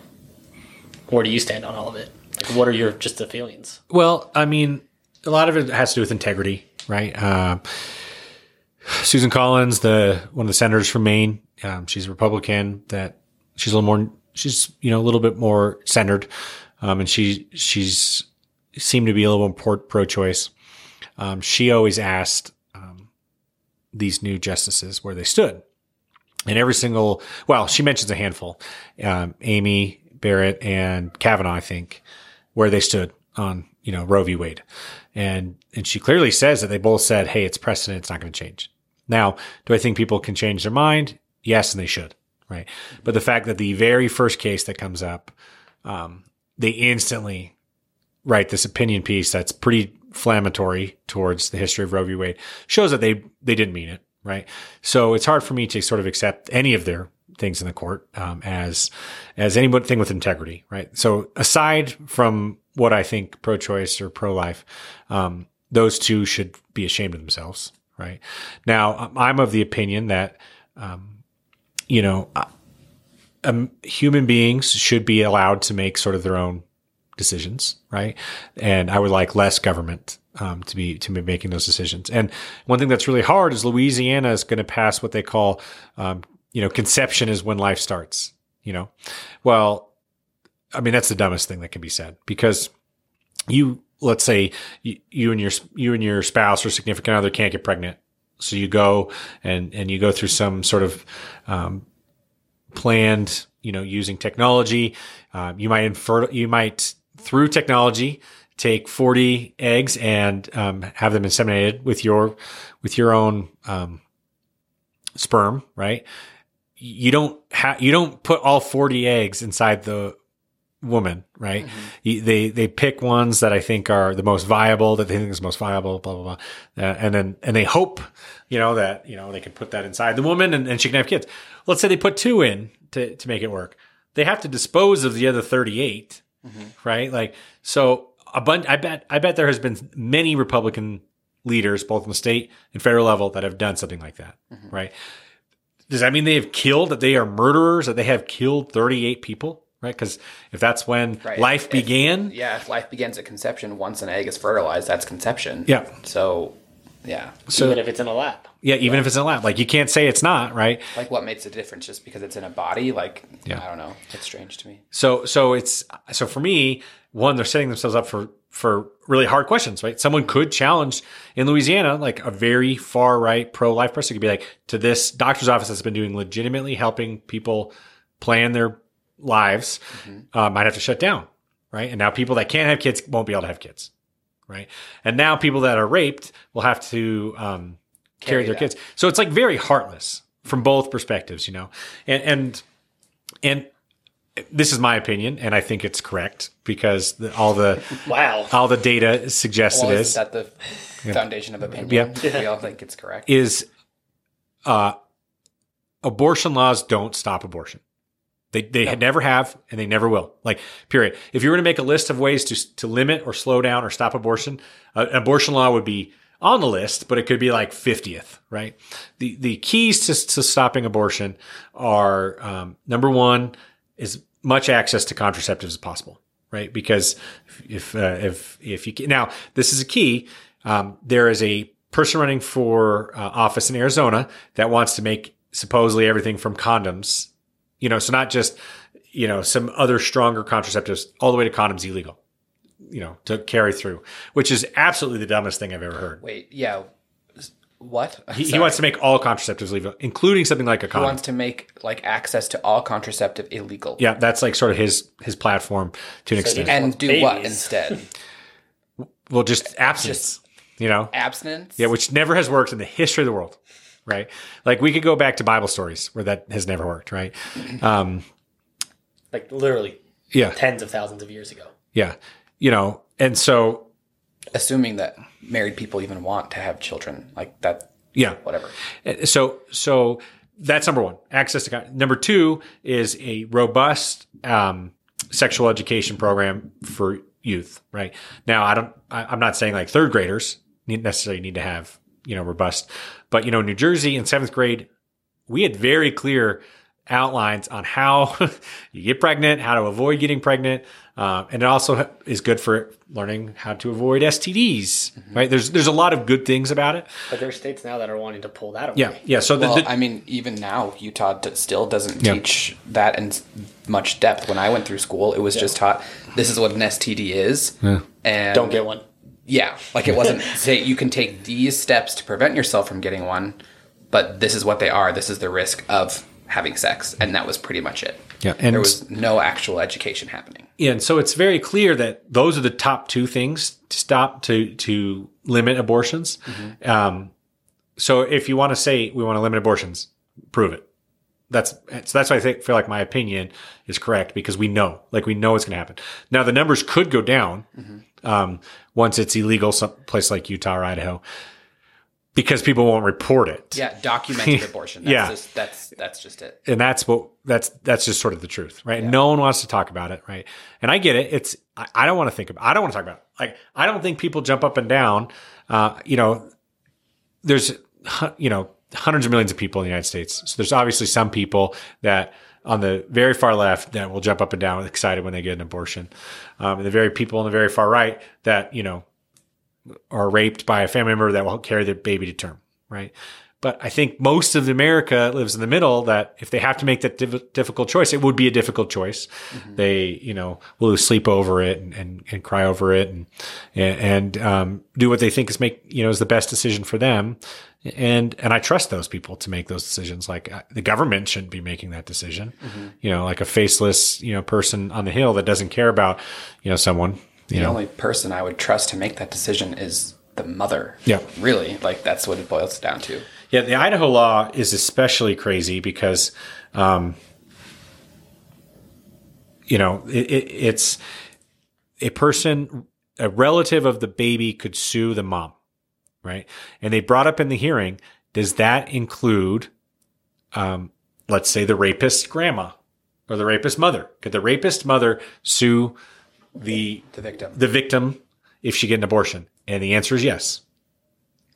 Speaker 1: where do you stand on all of it? Like, what are your just the feelings?
Speaker 3: Well, I mean, a lot of it has to do with integrity, right? Uh, Susan Collins, the one of the senators from Maine, um, she's a Republican. That she's a little more, she's you know a little bit more centered, um, and she she's seemed to be a little more pro-choice. Um, she always asked um, these new justices where they stood, and every single well, she mentions a handful, um, Amy Barrett and Kavanaugh, I think, where they stood on you know Roe v. Wade, and and she clearly says that they both said, "Hey, it's precedent; it's not going to change." Now, do I think people can change their mind? Yes, and they should, right? But the fact that the very first case that comes up, um, they instantly write this opinion piece that's pretty inflammatory towards the history of Roe v. Wade shows that they they didn't mean it, right? So it's hard for me to sort of accept any of their things in the court um, as as anything with integrity, right? So aside from what I think pro-choice or pro-life, um, those two should be ashamed of themselves, right? Now, I'm of the opinion that, um, you know, um, human beings should be allowed to make sort of their own decisions, right? And I would like less government um, to be to be making those decisions. And one thing that's really hard is Louisiana is going to pass what they call, um, you know, conception is when life starts. You know, well, I mean that's the dumbest thing that can be said because you let's say you, you and your you and your spouse or significant other can't get pregnant, so you go and and you go through some sort of um, planned, you know, using technology. Uh, you might infer you might through technology take 40 eggs and um, have them inseminated with your with your own um, sperm right you don't have you don't put all 40 eggs inside the woman right mm-hmm. you, they they pick ones that i think are the most viable that they think is most viable blah blah blah uh, and then and they hope you know that you know they can put that inside the woman and, and she can have kids let's say they put two in to, to make it work they have to dispose of the other 38 mm-hmm. right like so a bunch. I bet. I bet there has been many Republican leaders, both in the state and federal level, that have done something like that. Mm-hmm. Right? Does that mean they have killed? That they are murderers? That they have killed thirty-eight people? Right? Because if that's when right. life if, began,
Speaker 2: yeah, if life begins at conception, once an egg is fertilized, that's conception.
Speaker 3: Yeah.
Speaker 2: So, yeah.
Speaker 1: So even if it's in a lab.
Speaker 3: Yeah, even if it's in a lab, like you can't say it's not right.
Speaker 2: Like what makes a difference just because it's in a body? Like yeah. I don't know. It's strange to me.
Speaker 3: So so it's so for me, one, they're setting themselves up for for really hard questions, right? Someone could challenge in Louisiana, like a very far right pro life person could be like, to this doctor's office that's been doing legitimately helping people plan their lives, mm-hmm. uh, might have to shut down, right? And now people that can't have kids won't be able to have kids, right? And now people that are raped will have to um, carry, carry their kids. So it's like very heartless from both perspectives, you know, and and and this is my opinion, and I think it's correct because the, all the
Speaker 1: wow
Speaker 3: all the data suggests well, it is.
Speaker 2: that the foundation of opinion? Yeah. we all think it's correct.
Speaker 3: Is uh, abortion laws don't stop abortion. They they no. never have, and they never will. Like period. If you were to make a list of ways to to limit or slow down or stop abortion, uh, abortion law would be on the list, but it could be like 50th, right? The the keys to, to stopping abortion are um, number one as much access to contraceptives as possible, right? Because if uh, if if you can, now this is a key. Um, there is a person running for uh, office in Arizona that wants to make supposedly everything from condoms, you know, so not just you know some other stronger contraceptives all the way to condoms illegal, you know, to carry through, which is absolutely the dumbest thing I've ever heard.
Speaker 2: Wait, yeah, what?
Speaker 3: He, he, wants to make all contraceptives legal, including something like a condom.
Speaker 2: He wants to make like access to all contraceptive illegal.
Speaker 3: Yeah, that's like sort of his his platform to an so extent.
Speaker 2: And do babies. what instead?
Speaker 3: well, just abstinence. Just you know,
Speaker 2: abstinence.
Speaker 3: Yeah, which never has worked in the history of the world. Right? Like we could go back to Bible stories where that has never worked. Right? Um,
Speaker 1: like literally,
Speaker 3: yeah,
Speaker 1: tens of thousands of years ago.
Speaker 3: Yeah, you know, and so
Speaker 2: assuming that married people even want to have children like that
Speaker 3: yeah
Speaker 2: whatever
Speaker 3: uh, so so that's number one access to God. number two is a robust um, sexual education program for youth right now i don't I, i'm not saying like third graders need necessarily need to have you know robust but you know new jersey in seventh grade we had very clear outlines on how you get pregnant, how to avoid getting pregnant, uh, and it also is good for learning how to avoid STDs. Mm-hmm. Right? There's there's a lot of good things about it.
Speaker 1: But there are states now that are wanting to pull that away.
Speaker 3: Yeah, yeah. So
Speaker 2: well, the, the, I mean, even now Utah d- still doesn't yeah. teach that in much depth. When I went through school, it was yeah. just taught this is what an STD is,
Speaker 3: yeah.
Speaker 2: and
Speaker 1: don't get one.
Speaker 2: Yeah, like it wasn't say you can take these steps to prevent yourself from getting one, but this is what they are. This is the risk of having sex, and that was pretty much it.
Speaker 3: Yeah,
Speaker 2: and there was no actual education happening.
Speaker 3: Yeah, and so it's very clear that those are the top two things to stop to to limit abortions. Mm-hmm. Um, so if you want to say we want to limit abortions, prove it. That's so that's why I think, feel like my opinion is correct because we know, like we know it's going to happen. Now the numbers could go down mm-hmm. Um, once it's illegal, some place like Utah or Idaho. because people won't report it.
Speaker 2: Yeah, documented abortion. That's
Speaker 3: Yeah.
Speaker 2: just that's that's just it.
Speaker 3: and that's what that's that's just sort of the truth, right? No one wants to talk about it, right? And I get it. It's I, I don't want to think about. I don't want to talk about. It. Like I don't think people jump up and down. Uh, you know, there's you know hundreds of millions of people in the United States. So there's obviously some people that on the very far left that will jump up and down excited when they get an abortion, um, and the very people on the very far right that you know are raped by a family member that will carry their baby to term, right? But I think most of America lives in the middle that if they have to make that diff- difficult choice, it would be a difficult choice. They, you know, will sleep over it and, and, and cry over it and, and, um, do what they think is make, you know, is the best decision for them. And, and I trust those people to make those decisions. Like uh, the government shouldn't be making that decision. You know, like a faceless, you know, person on the hill that doesn't care about, you know, someone, you
Speaker 2: The
Speaker 3: know,
Speaker 2: only person I would trust to make that decision is the mother.
Speaker 3: Yeah.
Speaker 2: Really, like that's what it boils down to.
Speaker 3: Yeah, the Idaho law is especially crazy because, um, you know, it, it, it's a person, a relative of the baby could sue the mom, right? And they brought up in the hearing, does that include, um, let's say, the rapist grandma or the rapist mother? Could the rapist mother sue the
Speaker 2: The victim.
Speaker 3: the victim if she get an abortion? And the answer is yes.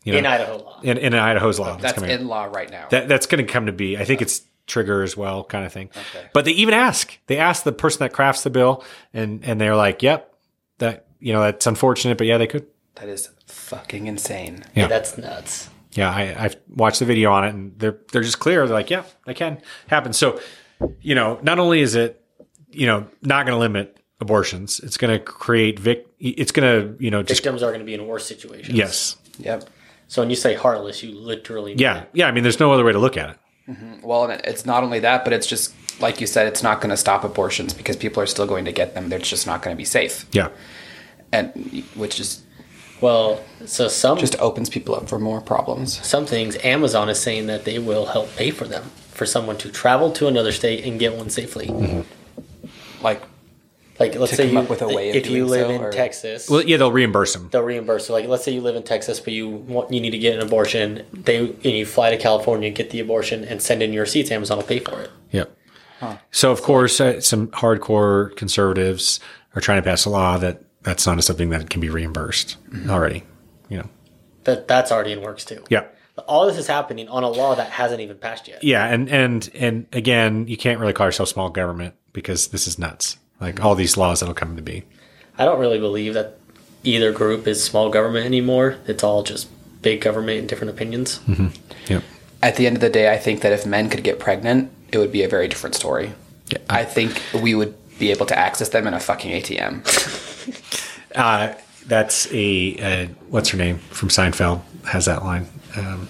Speaker 3: You
Speaker 1: in Idaho law.
Speaker 3: in, in Idaho's law.
Speaker 2: that's
Speaker 3: coming
Speaker 2: in law right now.
Speaker 3: That that's going to come to be. I think it's trigger as well, kind of thing.
Speaker 2: Okay.
Speaker 3: But they even ask. They ask the person that crafts the bill, and and they're like, "Yep, that you know that's unfortunate, but yeah, they could."
Speaker 2: that is fucking insane.
Speaker 3: Yeah.
Speaker 1: That's nuts.
Speaker 3: Yeah, I, I've watched the video on it, and they're they're just clear. They're like, "Yeah, that can happen." So, you know, not only is it you know not going to limit abortions, it's going to create vic. It's going to you know just
Speaker 1: Victims are going to be in worse situations.
Speaker 3: yes,
Speaker 2: Yep.
Speaker 1: So when you say heartless, you literally
Speaker 3: yeah,
Speaker 1: it.
Speaker 3: yeah. I mean, there's no other way to look at it.
Speaker 2: Well, it's not only that, but it's just like you said, it's not going to stop abortions because people are still going to get them. They're just not going to be safe,
Speaker 3: Yeah,
Speaker 2: and which is
Speaker 1: Well, so some
Speaker 2: just opens people up for more problems.
Speaker 1: some things Amazon is saying that they will help pay for them for someone to travel to another state and get one safely.
Speaker 3: Mm-hmm.
Speaker 2: Like
Speaker 1: Like let's
Speaker 2: To
Speaker 1: say
Speaker 2: come
Speaker 1: you,
Speaker 2: up with a way of
Speaker 1: if you live
Speaker 2: so,
Speaker 1: in
Speaker 2: or-
Speaker 1: Texas,
Speaker 3: well, yeah, they'll reimburse them.
Speaker 1: they'll reimburse. So like let's say you live in Texas, but you want you need to get an abortion. They and you fly to California, get the abortion, and send in your receipts. Amazon will pay for it.
Speaker 3: Yep. So of course, uh, some hardcore conservatives are trying to pass a law that that's not something that can be reimbursed already. You know.
Speaker 1: That that's already in works too.
Speaker 3: Yeah.
Speaker 1: All this is happening on a law that hasn't even passed yet.
Speaker 3: Yeah, and and and again, you can't really call yourself small government because this is nuts. Like all these laws that'll come to be.
Speaker 1: I don't really believe that either group is small government anymore. It's all just big government and different opinions.
Speaker 3: Yep.
Speaker 2: at the end of the day, I think that if men could get pregnant, it would be a very different story.
Speaker 3: Yeah.
Speaker 2: I think we would be able to access them in a fucking ATM.
Speaker 3: Uh, that's a uh, what's her name from Seinfeld has that line. Um,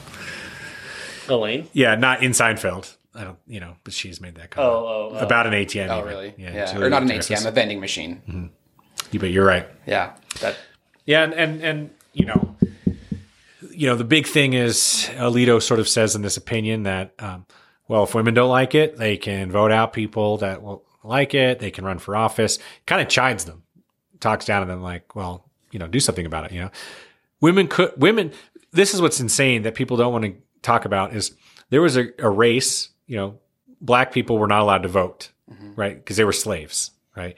Speaker 1: Elaine.
Speaker 3: yeah, not in Seinfeld. I don't, you know, but she's made that comment
Speaker 1: Oh, oh, oh.
Speaker 3: about an ATM.
Speaker 2: Oh,
Speaker 3: even.
Speaker 2: really?
Speaker 3: Yeah,
Speaker 2: Yeah,
Speaker 3: Julia
Speaker 2: or not an
Speaker 3: Dreyfus.
Speaker 2: ATM, a vending machine.
Speaker 3: You- But you're right.
Speaker 2: Yeah, that
Speaker 3: Yeah, and, and and you know, you know, the big thing is Alito sort of says in this opinion that, um, well, if women don't like it, they can vote out people that will like it. They can run for office. Kind of chides them, talks down to them like, well, you know, do something about it. You know, women could women. This is what's insane that people don't want to talk about is there was a, a race. You know, black people were not allowed to vote, right? Because they were slaves, right?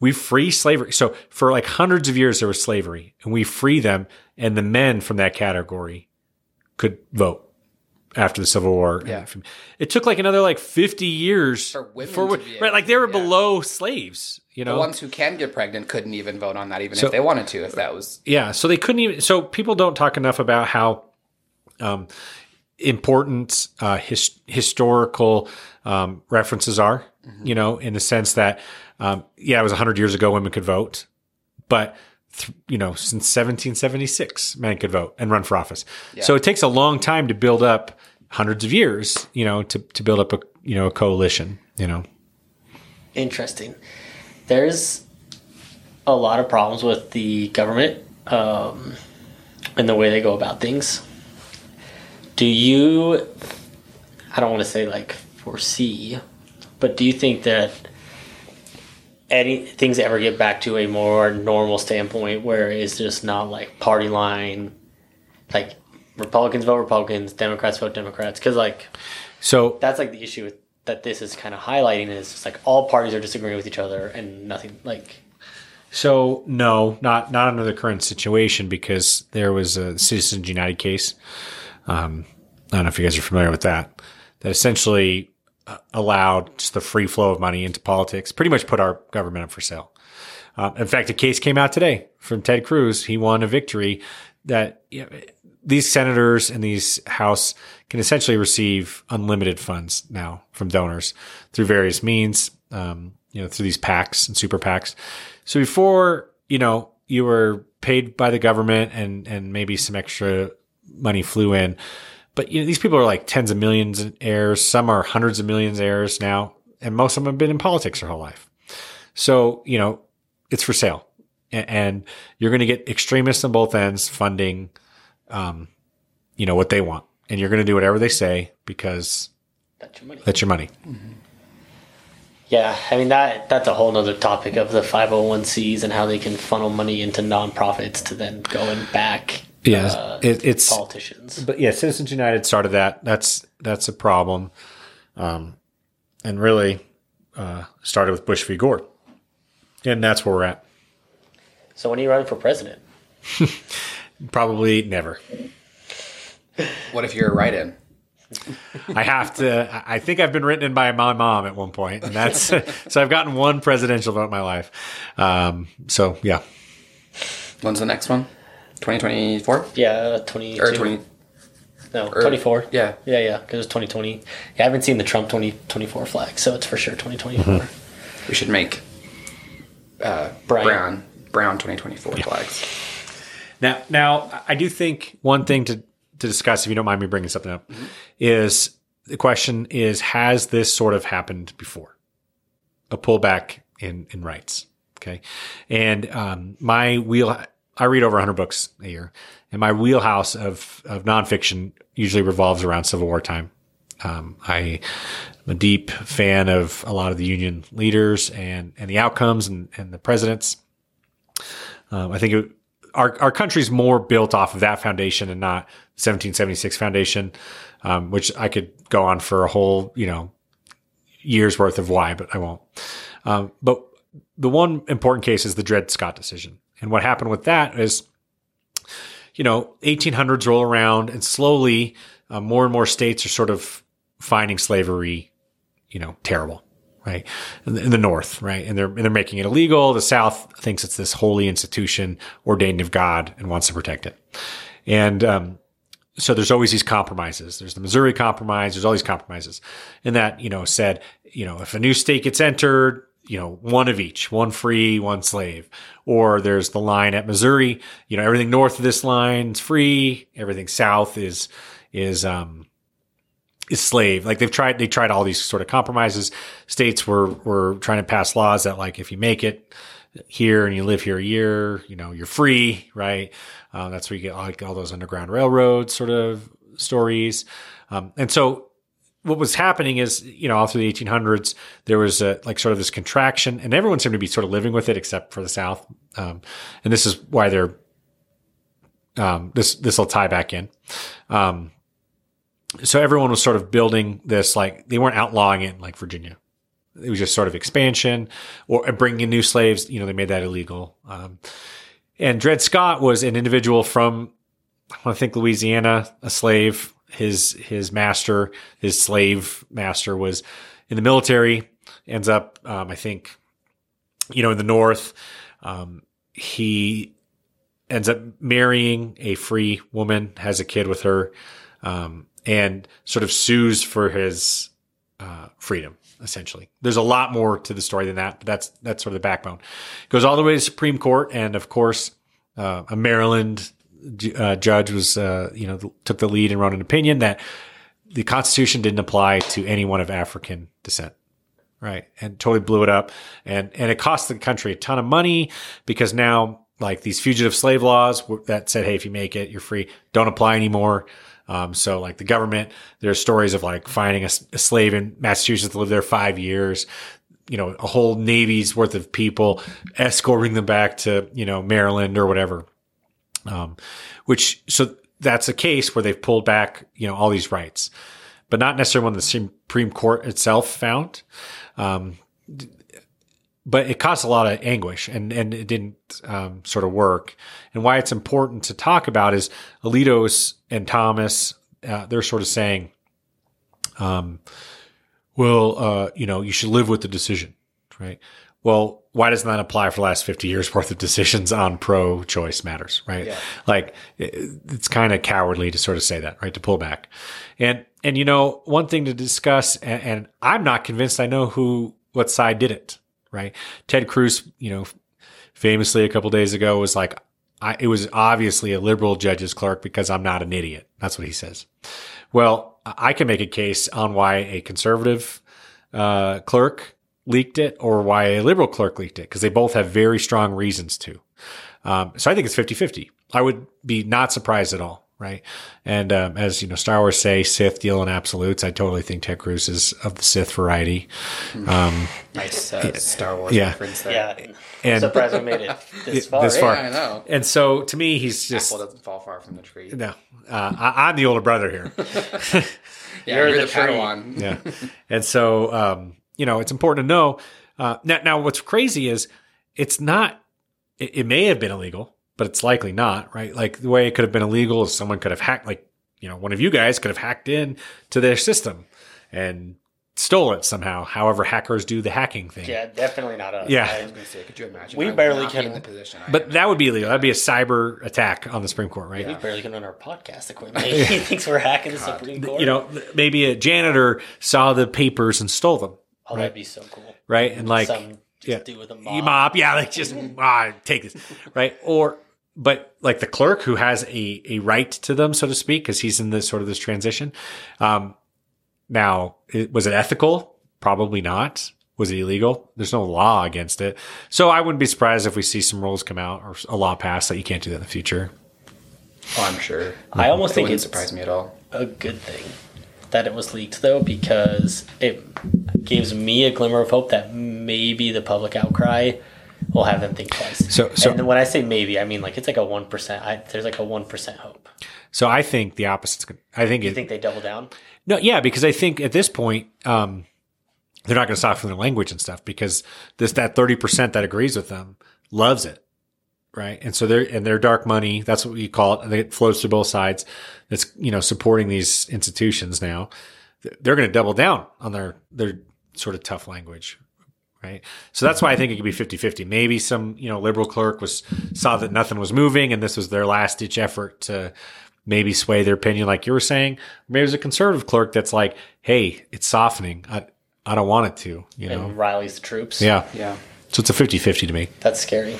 Speaker 3: we free slavery. So for like hundreds of years, there was slavery and we free them. And the men from that category could vote after the Civil War.
Speaker 2: Yeah.
Speaker 3: It took like another like 50 years
Speaker 2: For women be
Speaker 3: right. Like they were
Speaker 2: yeah.
Speaker 3: below slaves, you know.
Speaker 2: the ones who can get pregnant couldn't even vote on that, even
Speaker 3: So-
Speaker 2: if they wanted to. If that was
Speaker 3: Yeah, so they couldn't even. So people don't talk enough about how um, important uh, his, historical um, references are. You know, in the sense that, um, yeah, it was hundred years ago women could vote, but th- you know, since 1776, men could vote and run for office. So it takes a long time to build up hundreds of years. You know, to to build up a you know a coalition. You know,
Speaker 1: Interesting. There's a lot of problems with the government um, and the way they go about things. Do you, I don't want to say like foresee, but do you think that any things ever get back to a more normal standpoint where it's just not like party line, like Republicans vote Republicans, Democrats vote Democrats. Because like
Speaker 3: So
Speaker 1: that's like the issue with, that this is kind of highlighting is just like all parties are disagreeing with each other and nothing like
Speaker 3: So no, not not under the current situation because there was a Citizens United case. Um, I don't know if you guys are familiar with that. That essentially uh, allowed just the free flow of money into politics. Pretty much put our government up for sale. Um, in fact, a case came out today from Ted Cruz. He won a victory that you know, these senators and these House can essentially receive unlimited funds now from donors through various means. Um, you know, through these PACs and super PACs. So before, you know, you were paid by the government and, and maybe some extra money flew in. But you know, these people are like tens of millions in heirs. Some are hundreds of millions heirs now. And most of them have been in politics their whole life. So, you know, it's for sale. And you're going to get extremists on both ends funding, um, you know, what they want. And you're going to do whatever they say because
Speaker 1: that's your money.
Speaker 3: that's your money.
Speaker 1: Yeah, I mean that that's a whole other topic of the 501c's and how they can funnel money into nonprofits to then go and back
Speaker 3: Yeah.
Speaker 1: uh,
Speaker 3: it, it's,
Speaker 1: politicians.
Speaker 3: but yeah, Citizens United started that. That's that's a problem, um, and really uh, started with Bush v. Gore, and that's where we're at.
Speaker 1: So when are you running for president?
Speaker 3: Probably never.
Speaker 2: What if you're a write-in?
Speaker 3: I have to. I- I think I've been written in by my mom at one point, and that's so I've gotten one presidential vote in my life. Um, so yeah,
Speaker 2: When's the next one? 2024
Speaker 1: Yeah, 20
Speaker 2: or 20?
Speaker 1: no,
Speaker 2: or-
Speaker 1: 24.
Speaker 2: Yeah.
Speaker 1: Yeah, yeah, because it's 2020. Yeah, I haven't seen the Trump 2024 flag, so it's for sure 2024.
Speaker 2: We should make uh, brown brown 2024 flags.
Speaker 3: Now, now I do think one thing to to discuss, if you don't mind me bringing something up, is the question is: Has this sort of happened before? A pullback in in rights, okay? And um, my wheel, I read over 100 books a year, and my wheelhouse of of nonfiction usually revolves around Civil War time. Um, I am a deep fan of a lot of the Union leaders and and the outcomes and and the presidents. Um, I think it, our our country's more built off of that foundation and not 1776 foundation, um, which I could go on for a whole you know years worth of why, but I won't. Um, but the one important case is the Dred Scott decision, and what happened with that is, you know, 1800s roll around, and slowly uh, more and more states are sort of finding slavery, you know, terrible right? In the, North, right? And they're, and they're making it illegal. The South thinks it's this holy institution ordained of God and wants to protect it. And, um, so there's always these compromises. There's the Missouri compromise. There's all these compromises. And that, you know, said, you know, if a new state gets entered, you know, one of each, one free, one slave. Or there's the line at Missouri, you know, everything north of this line is free. Everything south is, is, um, is slave. Like they've tried, they tried all these sort of compromises. States were, were trying to pass laws that like, if you make it here and you live here a year, you know, you're free, right? Um, that's where you get like all those underground railroad sort of stories. Um, and so what was happening is, you know, all through the 1800s, there was a, like sort of this contraction and everyone seemed to be sort of living with it except for the South. Um, and this is why they're, um, this, this will tie back in. Um, so everyone was sort of building this, like they weren't outlawing it like Virginia. It was just sort of expansion or bringing in new slaves. You know, they made that illegal. Um, and Dred Scott was an individual from, I think Louisiana, a slave. His, his master, his slave master was in the military, ends up, um, I think, you know, in the North. Um, he ends up marrying a free woman, has a kid with her, um, and sort of sues for his, uh, freedom essentially. There's a lot more to the story than that, but that's that's sort of the backbone. Goes all the way to Supreme Court, and of course, uh, a Maryland uh, judge was uh, you know took the lead and wrote an opinion that the Constitution didn't apply to anyone of African descent. Right, and totally blew it up, and and it cost the country a ton of money because now like these fugitive slave laws that said, hey, if you make it, you're free, don't apply anymore. Um, so like the government, there are stories of like finding a, a, slave in Massachusetts that lived there five years, you know, a whole Navy's worth of people escorting them back to, you know, Maryland or whatever. Um, which, so that's a case where they've pulled back, you know, all these rights, but not necessarily one the Supreme Court itself found. Um, but it caused a lot of anguish and, and it didn't um, sort of work. And why it's important to talk about is Alito's and Thomas, uh, they're sort of saying, um, well, uh, you know, you should live with the decision, right? Well, why doesn't that apply for the last 50 years worth of decisions on pro choice matters, right?
Speaker 2: Yeah.
Speaker 3: Like it- it's kind of cowardly to sort of say that, right? To pull back. And, and you know, one thing to discuss, and, and I'm not convinced I know who, what side did it, right? Ted Cruz, you know, famously a couple days ago was like, I, it was obviously a liberal judge's clerk because I'm not an idiot. That's what he says. Well, I can make a case on why a conservative uh, clerk leaked it or why a liberal clerk leaked it because they both have very strong reasons to. Um, so I think it's 50 50. I would be not surprised at all. Right. And um, as you know, Star Wars say Sith deal in absolutes. I totally think Ted Cruz is of the Sith variety. Um,
Speaker 2: Nice uh, Star Wars
Speaker 3: Yeah.
Speaker 2: reference there.
Speaker 1: Yeah. I'm
Speaker 3: And-
Speaker 1: surprised we made it this far.
Speaker 3: this
Speaker 2: Yeah. I know.
Speaker 3: and so to me, he's just
Speaker 2: Apple doesn't fall far from the tree.
Speaker 3: no. Uh, I, I'm the older brother here.
Speaker 2: Yeah,
Speaker 1: You're
Speaker 2: you're,
Speaker 1: the
Speaker 2: the,
Speaker 1: tree.
Speaker 2: Padawan.
Speaker 3: yeah. And so, um, you know, it's important to know. Uh, now, now, what's crazy is it's not, it, it may have been illegal, but it's likely not, right? Like the way it could have been illegal is someone could have hacked, like, you know, one of you guys could have hacked in to their system and stole it somehow. However, hackers do the hacking thing.
Speaker 1: Yeah, definitely not us.
Speaker 3: Yeah.
Speaker 2: I was gonna say, could you imagine?
Speaker 1: We
Speaker 2: I
Speaker 1: barely
Speaker 2: not
Speaker 1: can-
Speaker 2: in the position. I
Speaker 3: But that would be illegal. That'd be a cyber attack on the Supreme Court, right?
Speaker 1: We barely can run our podcast equipment. he thinks we're hacking the Supreme Court.
Speaker 3: You know, maybe a janitor saw the papers and stole them,
Speaker 1: oh, that'd be so cool.
Speaker 3: right? And like,
Speaker 1: Some just
Speaker 3: yeah.
Speaker 1: do with a
Speaker 3: You
Speaker 1: mop.
Speaker 3: mop, yeah, like just ah, take this, right? Or, but like the clerk who has a a right to them, so to speak, because he's in this sort of this transition. Um, now, it, was it ethical? Probably not. Was it illegal? There's no law against it, so I wouldn't be surprised if we see some rules come out or a law pass that you can't do that in the future.
Speaker 2: oh, I'm sure.
Speaker 1: I almost
Speaker 2: It
Speaker 1: think
Speaker 2: wouldn't surprise me at all.
Speaker 1: a good thing that it was leaked, though, because it gives me a glimmer of hope that maybe the public outcry will have them think twice.
Speaker 3: So- so-
Speaker 1: and when I say maybe, I mean like it's like a one percent. There's like a one percent hope.
Speaker 3: So I think the opposite's. I think
Speaker 1: You
Speaker 3: it,
Speaker 1: think they double down?
Speaker 3: No, yeah, because I think at this point, um, they're not going to stop from their language and stuff because this that thirty percent that agrees with them loves it, right? And so they're and their dark money. That's what we call it. and It flows through both sides. That's you know supporting these institutions now. They're going to double down on their their sort of tough language. Right. So that's why I think it could be 50 50. Maybe some, you know, liberal clerk was saw that nothing was moving and this was their last ditch effort to maybe sway their opinion, like you were saying. Maybe there's a conservative clerk that's like, hey, it's softening. I, I don't want it to, you know?
Speaker 1: And rallies the troops.
Speaker 3: Yeah.
Speaker 2: Yeah.
Speaker 3: So it's a 50 50 to me.
Speaker 1: That's scary.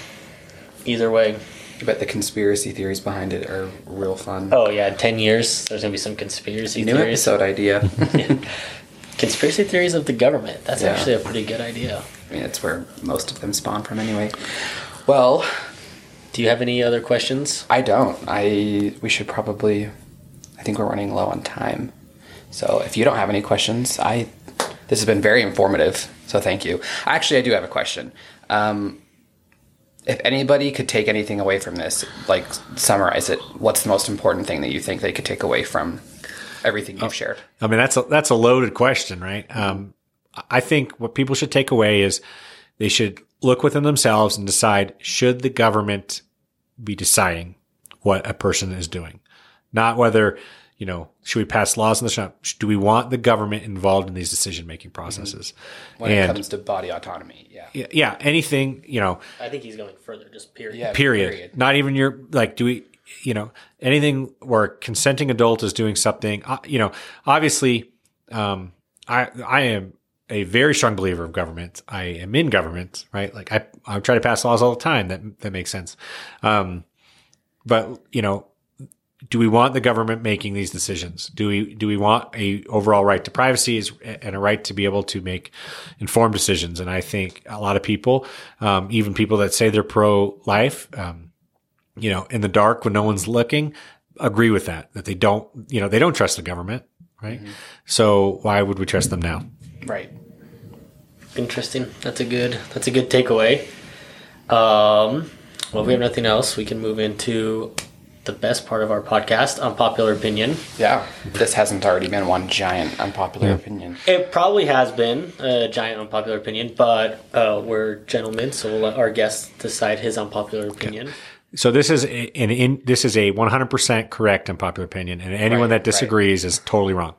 Speaker 1: Either way.
Speaker 2: I bet the conspiracy theories behind it are real fun.
Speaker 1: Oh yeah, ten years there's gonna be some conspiracy
Speaker 2: New
Speaker 1: theories.
Speaker 2: episode idea.
Speaker 1: Conspiracy theories of the government. That's
Speaker 2: Yeah.
Speaker 1: actually a pretty good idea.
Speaker 2: I mean, it's where most of them spawn from anyway. Well,
Speaker 1: Do you have any other questions?
Speaker 2: I don't. I we should probably. I think we're running low on time. So if you don't have any questions, I this has been very informative. So thank you. Actually, I do have a question. Um, if anybody could take anything away from this, like summarize it, what's the most important thing that you think they could take away from everything you've shared?
Speaker 3: I mean, that's a, that's a loaded question, right? Um, I think what people should take away is they should look within themselves and decide should the government be deciding what a person is doing, not whether you know should we pass laws in the shop? Do we want the government involved in these decision making processes?
Speaker 2: When
Speaker 3: and
Speaker 2: it comes to body autonomy, yeah.
Speaker 3: yeah, yeah, anything you know,
Speaker 1: I think he's going further, just period.
Speaker 2: Yeah.
Speaker 3: period. Not even your like. Do we? You know, anything where a consenting adult is doing something. Uh, you know, obviously, um, I I am a very strong believer of government. I am in government, right? Like I I try to pass laws all the time. That that makes sense. Um, but you know, do we want the government making these decisions? Do we do we want a overall right to privacy is, and a right to be able to make informed decisions? And I think a lot of people, um, even people that say they're pro life, um, you know, in the dark when no one's looking, agree with that. That they don't, you know, they don't trust the government, right? So why would we trust them now?
Speaker 2: Right.
Speaker 1: Interesting. That's a good. That's a good takeaway. Um, well, if we have nothing else, we can move into the best part of our podcast, unpopular opinion.
Speaker 2: Yeah. This hasn't already been one giant unpopular opinion.
Speaker 1: It probably has been a giant unpopular opinion, but uh, we're gentlemen, so we'll let our guest decide his unpopular opinion.
Speaker 3: So this is a- an in, this is a 100% correct unpopular opinion, and anyone
Speaker 2: Right,
Speaker 3: that disagrees is totally wrong.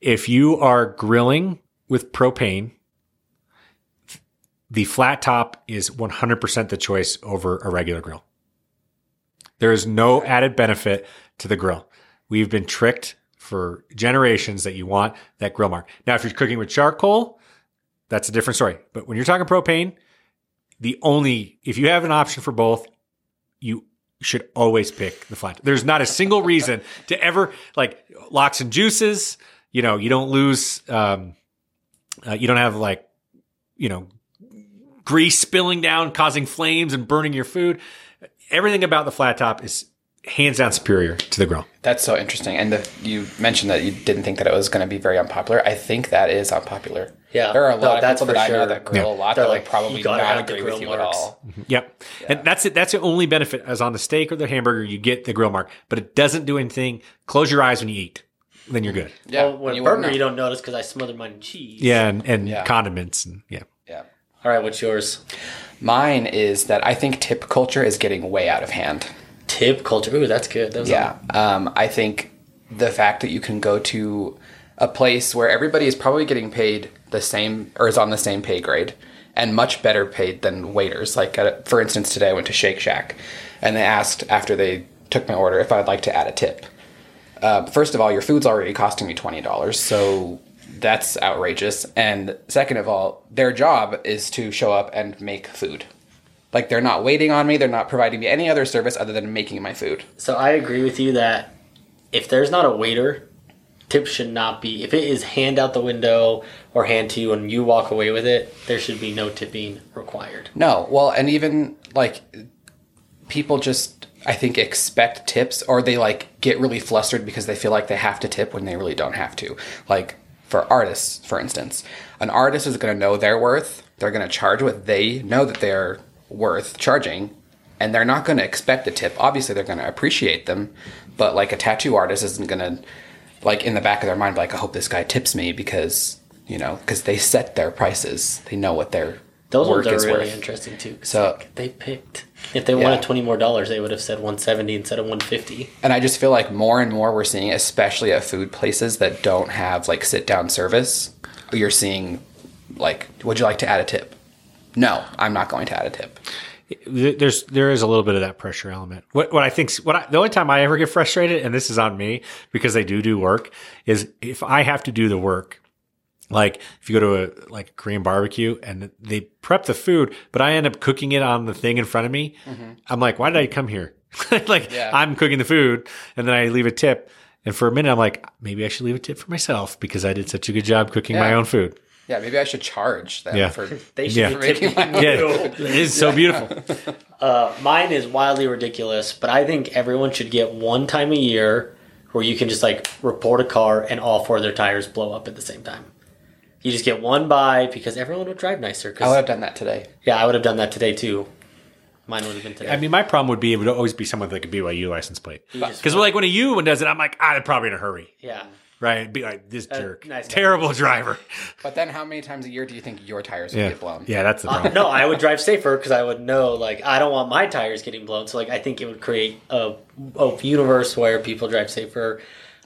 Speaker 3: If you are grilling with propane, the flat top is 100% the choice over a regular grill. There is no added benefit to the grill. We've been tricked for generations that you want that grill mark. Now, if you're cooking with charcoal, that's a different story. But when you're talking propane, the only if you have an option for both, you should always pick the flat. There's not a single reason to ever like locks and juices. You know, you don't lose. Um, uh, you don't have like, you know, grease spilling down, causing flames and burning your food. Everything about the flat top is hands down superior to the grill.
Speaker 2: That's so interesting. And the, you mentioned that you didn't think that it was going to be very unpopular. I think that is unpopular.
Speaker 1: Yeah.
Speaker 2: There are a
Speaker 1: No,
Speaker 2: lot of
Speaker 1: that's
Speaker 2: people that
Speaker 1: for
Speaker 2: I know
Speaker 1: sure.
Speaker 2: that grill a lot
Speaker 1: They're
Speaker 2: that
Speaker 1: like,
Speaker 2: like probably not
Speaker 1: have the
Speaker 2: agree
Speaker 1: grill
Speaker 2: with you
Speaker 1: marks.
Speaker 2: at all. Mm-hmm.
Speaker 3: Yep. And that's it. That's the only benefit as on the steak or the hamburger, you get the grill mark, but it doesn't do anything. Close your eyes when you eat. Then you're good.
Speaker 2: Yeah.
Speaker 1: well, when
Speaker 2: you
Speaker 1: burger, you don't notice because I smothered mine in cheese.
Speaker 3: Yeah. And, and
Speaker 2: Yeah.
Speaker 3: condiments and yeah.
Speaker 2: Yeah.
Speaker 1: All right, what's yours?
Speaker 2: Mine is that I think tip culture is getting way out of hand.
Speaker 1: Tip culture. Ooh, that's good. That was
Speaker 2: Yeah. Um, I think the fact that you can go to a place where everybody is probably getting paid the same or is on the same pay grade and much better paid than waiters. Like, at a, for instance, today I went to Shake Shack and they asked after they took my order if I'd like to add a tip. Uh, first of all, your food's already costing me $20, so that's outrageous. And second of all, their job is to show up and make food. Like, they're not waiting on me, they're not providing me any other service other than making my food.
Speaker 1: So I agree with you that if there's not a waiter, tips should not be. If it is hand out the window or hand to you and you walk away with it, there should be no tipping required.
Speaker 2: No, well, and even like people just I think expect tips or they like get really flustered because they feel like they have to tip when they really don't have to. Like for artists, for instance, an artist is going to know their worth. They're going to charge what they know that they're worth charging and they're not going to expect a tip. Obviously, they're going to appreciate them, but like a tattoo artist isn't going to like in the back of their mind like I hope this guy tips me because, you know, because they set their prices. They know what their
Speaker 1: Those
Speaker 2: work
Speaker 1: ones are
Speaker 2: is
Speaker 1: really
Speaker 2: worth.
Speaker 1: interesting too.
Speaker 2: So-
Speaker 1: like, they picked. If they
Speaker 2: Yeah.
Speaker 1: wanted twenty more dollars, they would have said one seventy instead of one fifty.
Speaker 2: And I just feel like more and more we're seeing, especially at food places that don't have like sit down service, you're seeing like, would you like to add a tip? No, I'm not going to add a tip.
Speaker 3: There's there is a little bit of that pressure element. What what I think what I, the only time I ever get frustrated, and this is on me because they do do work, is if I have to do the work. Like if you go to a like a Korean barbecue and they prep the food, but I end up cooking it on the thing in front of me. I'm like, why did I come here? like
Speaker 2: Yeah.
Speaker 3: I'm cooking the food and then I leave a tip. And for a minute, I'm like, maybe I should leave a tip for myself because I did such a good job cooking my own food.
Speaker 2: Yeah, maybe I should charge them
Speaker 3: Yeah.
Speaker 2: for.
Speaker 1: They should
Speaker 3: Yeah.
Speaker 1: be tipping
Speaker 2: Making
Speaker 3: Yeah,
Speaker 1: you.
Speaker 3: it is so beautiful.
Speaker 1: Uh, mine is wildly ridiculous, but I think everyone should get one time a year where you can just like report a car and all four of their tires blow up at the same time. You just get one by because everyone would drive nicer. 'cause-
Speaker 2: I would have done that today.
Speaker 1: yeah, I would have done that today too. Mine would have been today.
Speaker 3: I mean, my problem would be it would always be someone with like a BYU license plate.
Speaker 1: just
Speaker 3: Because like when a U one does it, I'm like, ah, they're probably in a hurry,
Speaker 1: yeah.
Speaker 3: right? It'd be like this
Speaker 1: Uh,
Speaker 3: jerk,
Speaker 1: nice.
Speaker 3: terrible driver.
Speaker 2: But then, how many times a year do you think your tires would
Speaker 3: Yeah,
Speaker 2: get blown?
Speaker 3: yeah, that's the problem.
Speaker 1: no, I would drive safer because I would know like I don't want my tires getting blown. So like I think it would create a, a universe where people drive safer.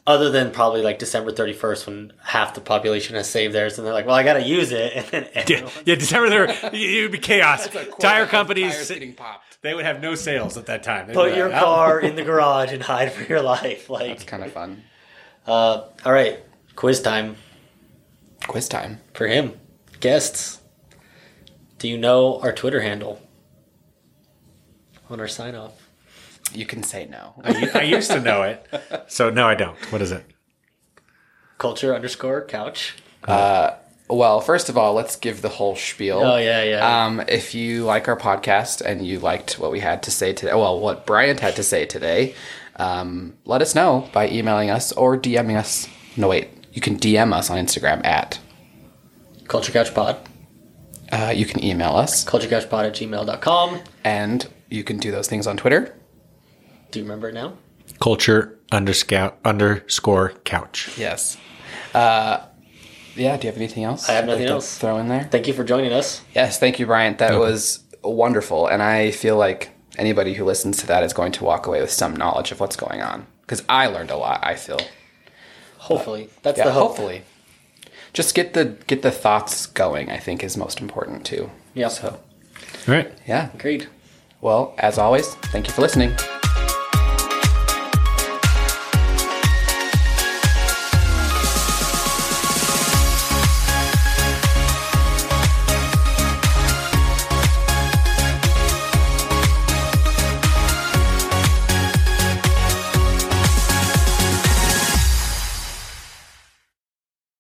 Speaker 1: Other than probably like December thirty first when half the population has saved theirs and they're like, well, I got to use it, and then
Speaker 3: Yeah, yeah, December there, it would be chaos.
Speaker 2: It's a quarter
Speaker 3: Tire companies,
Speaker 2: tires getting popped.
Speaker 3: they would have no sales at that time. They'd
Speaker 1: put
Speaker 3: be
Speaker 1: your
Speaker 3: like, "Oh."
Speaker 1: car in the garage and hide for your life.
Speaker 2: It's
Speaker 1: Like,
Speaker 2: kind of fun.
Speaker 1: uh, all right, quiz time
Speaker 2: Quiz time.
Speaker 1: for him. Guests, do you know our Twitter handle on our sign off?
Speaker 2: You can say no.
Speaker 3: I, I used to know it, so no, I don't. What is it?
Speaker 1: Culture underscore couch.
Speaker 2: Well, first of all, let's give the whole spiel.
Speaker 1: Oh yeah, yeah.
Speaker 2: Um, if you like our podcast and you liked what we had to say today, well, what Bryant had to say today, um, let us know by emailing us or DMing us. No, wait, you can DM us on Instagram at.
Speaker 1: Culture Couch Pod.
Speaker 2: Uh, you can email us,
Speaker 1: CultureCouchPod at gmail.com.
Speaker 2: and you can do those things on Twitter.
Speaker 1: Do you remember it now?
Speaker 3: Culture underscore underscore couch.
Speaker 2: Yes. Uh, yeah. Do you have anything else?
Speaker 1: I have
Speaker 2: you'd
Speaker 1: nothing
Speaker 2: to
Speaker 1: else.
Speaker 2: Throw in there.
Speaker 1: Thank you for joining us.
Speaker 2: Yes, thank you, Bryant. That was wonderful, and I feel like anybody who listens to that is going to walk away with some knowledge of what's going on because I learned a lot. I feel.
Speaker 1: Hopefully, that's
Speaker 2: Yeah,
Speaker 1: the hope.
Speaker 2: hopefully. Just get the get the thoughts going. I think is most important too.
Speaker 1: Yeah.
Speaker 2: So
Speaker 3: All right.
Speaker 2: yeah.
Speaker 1: Agreed.
Speaker 2: Well, as always, thank you for listening.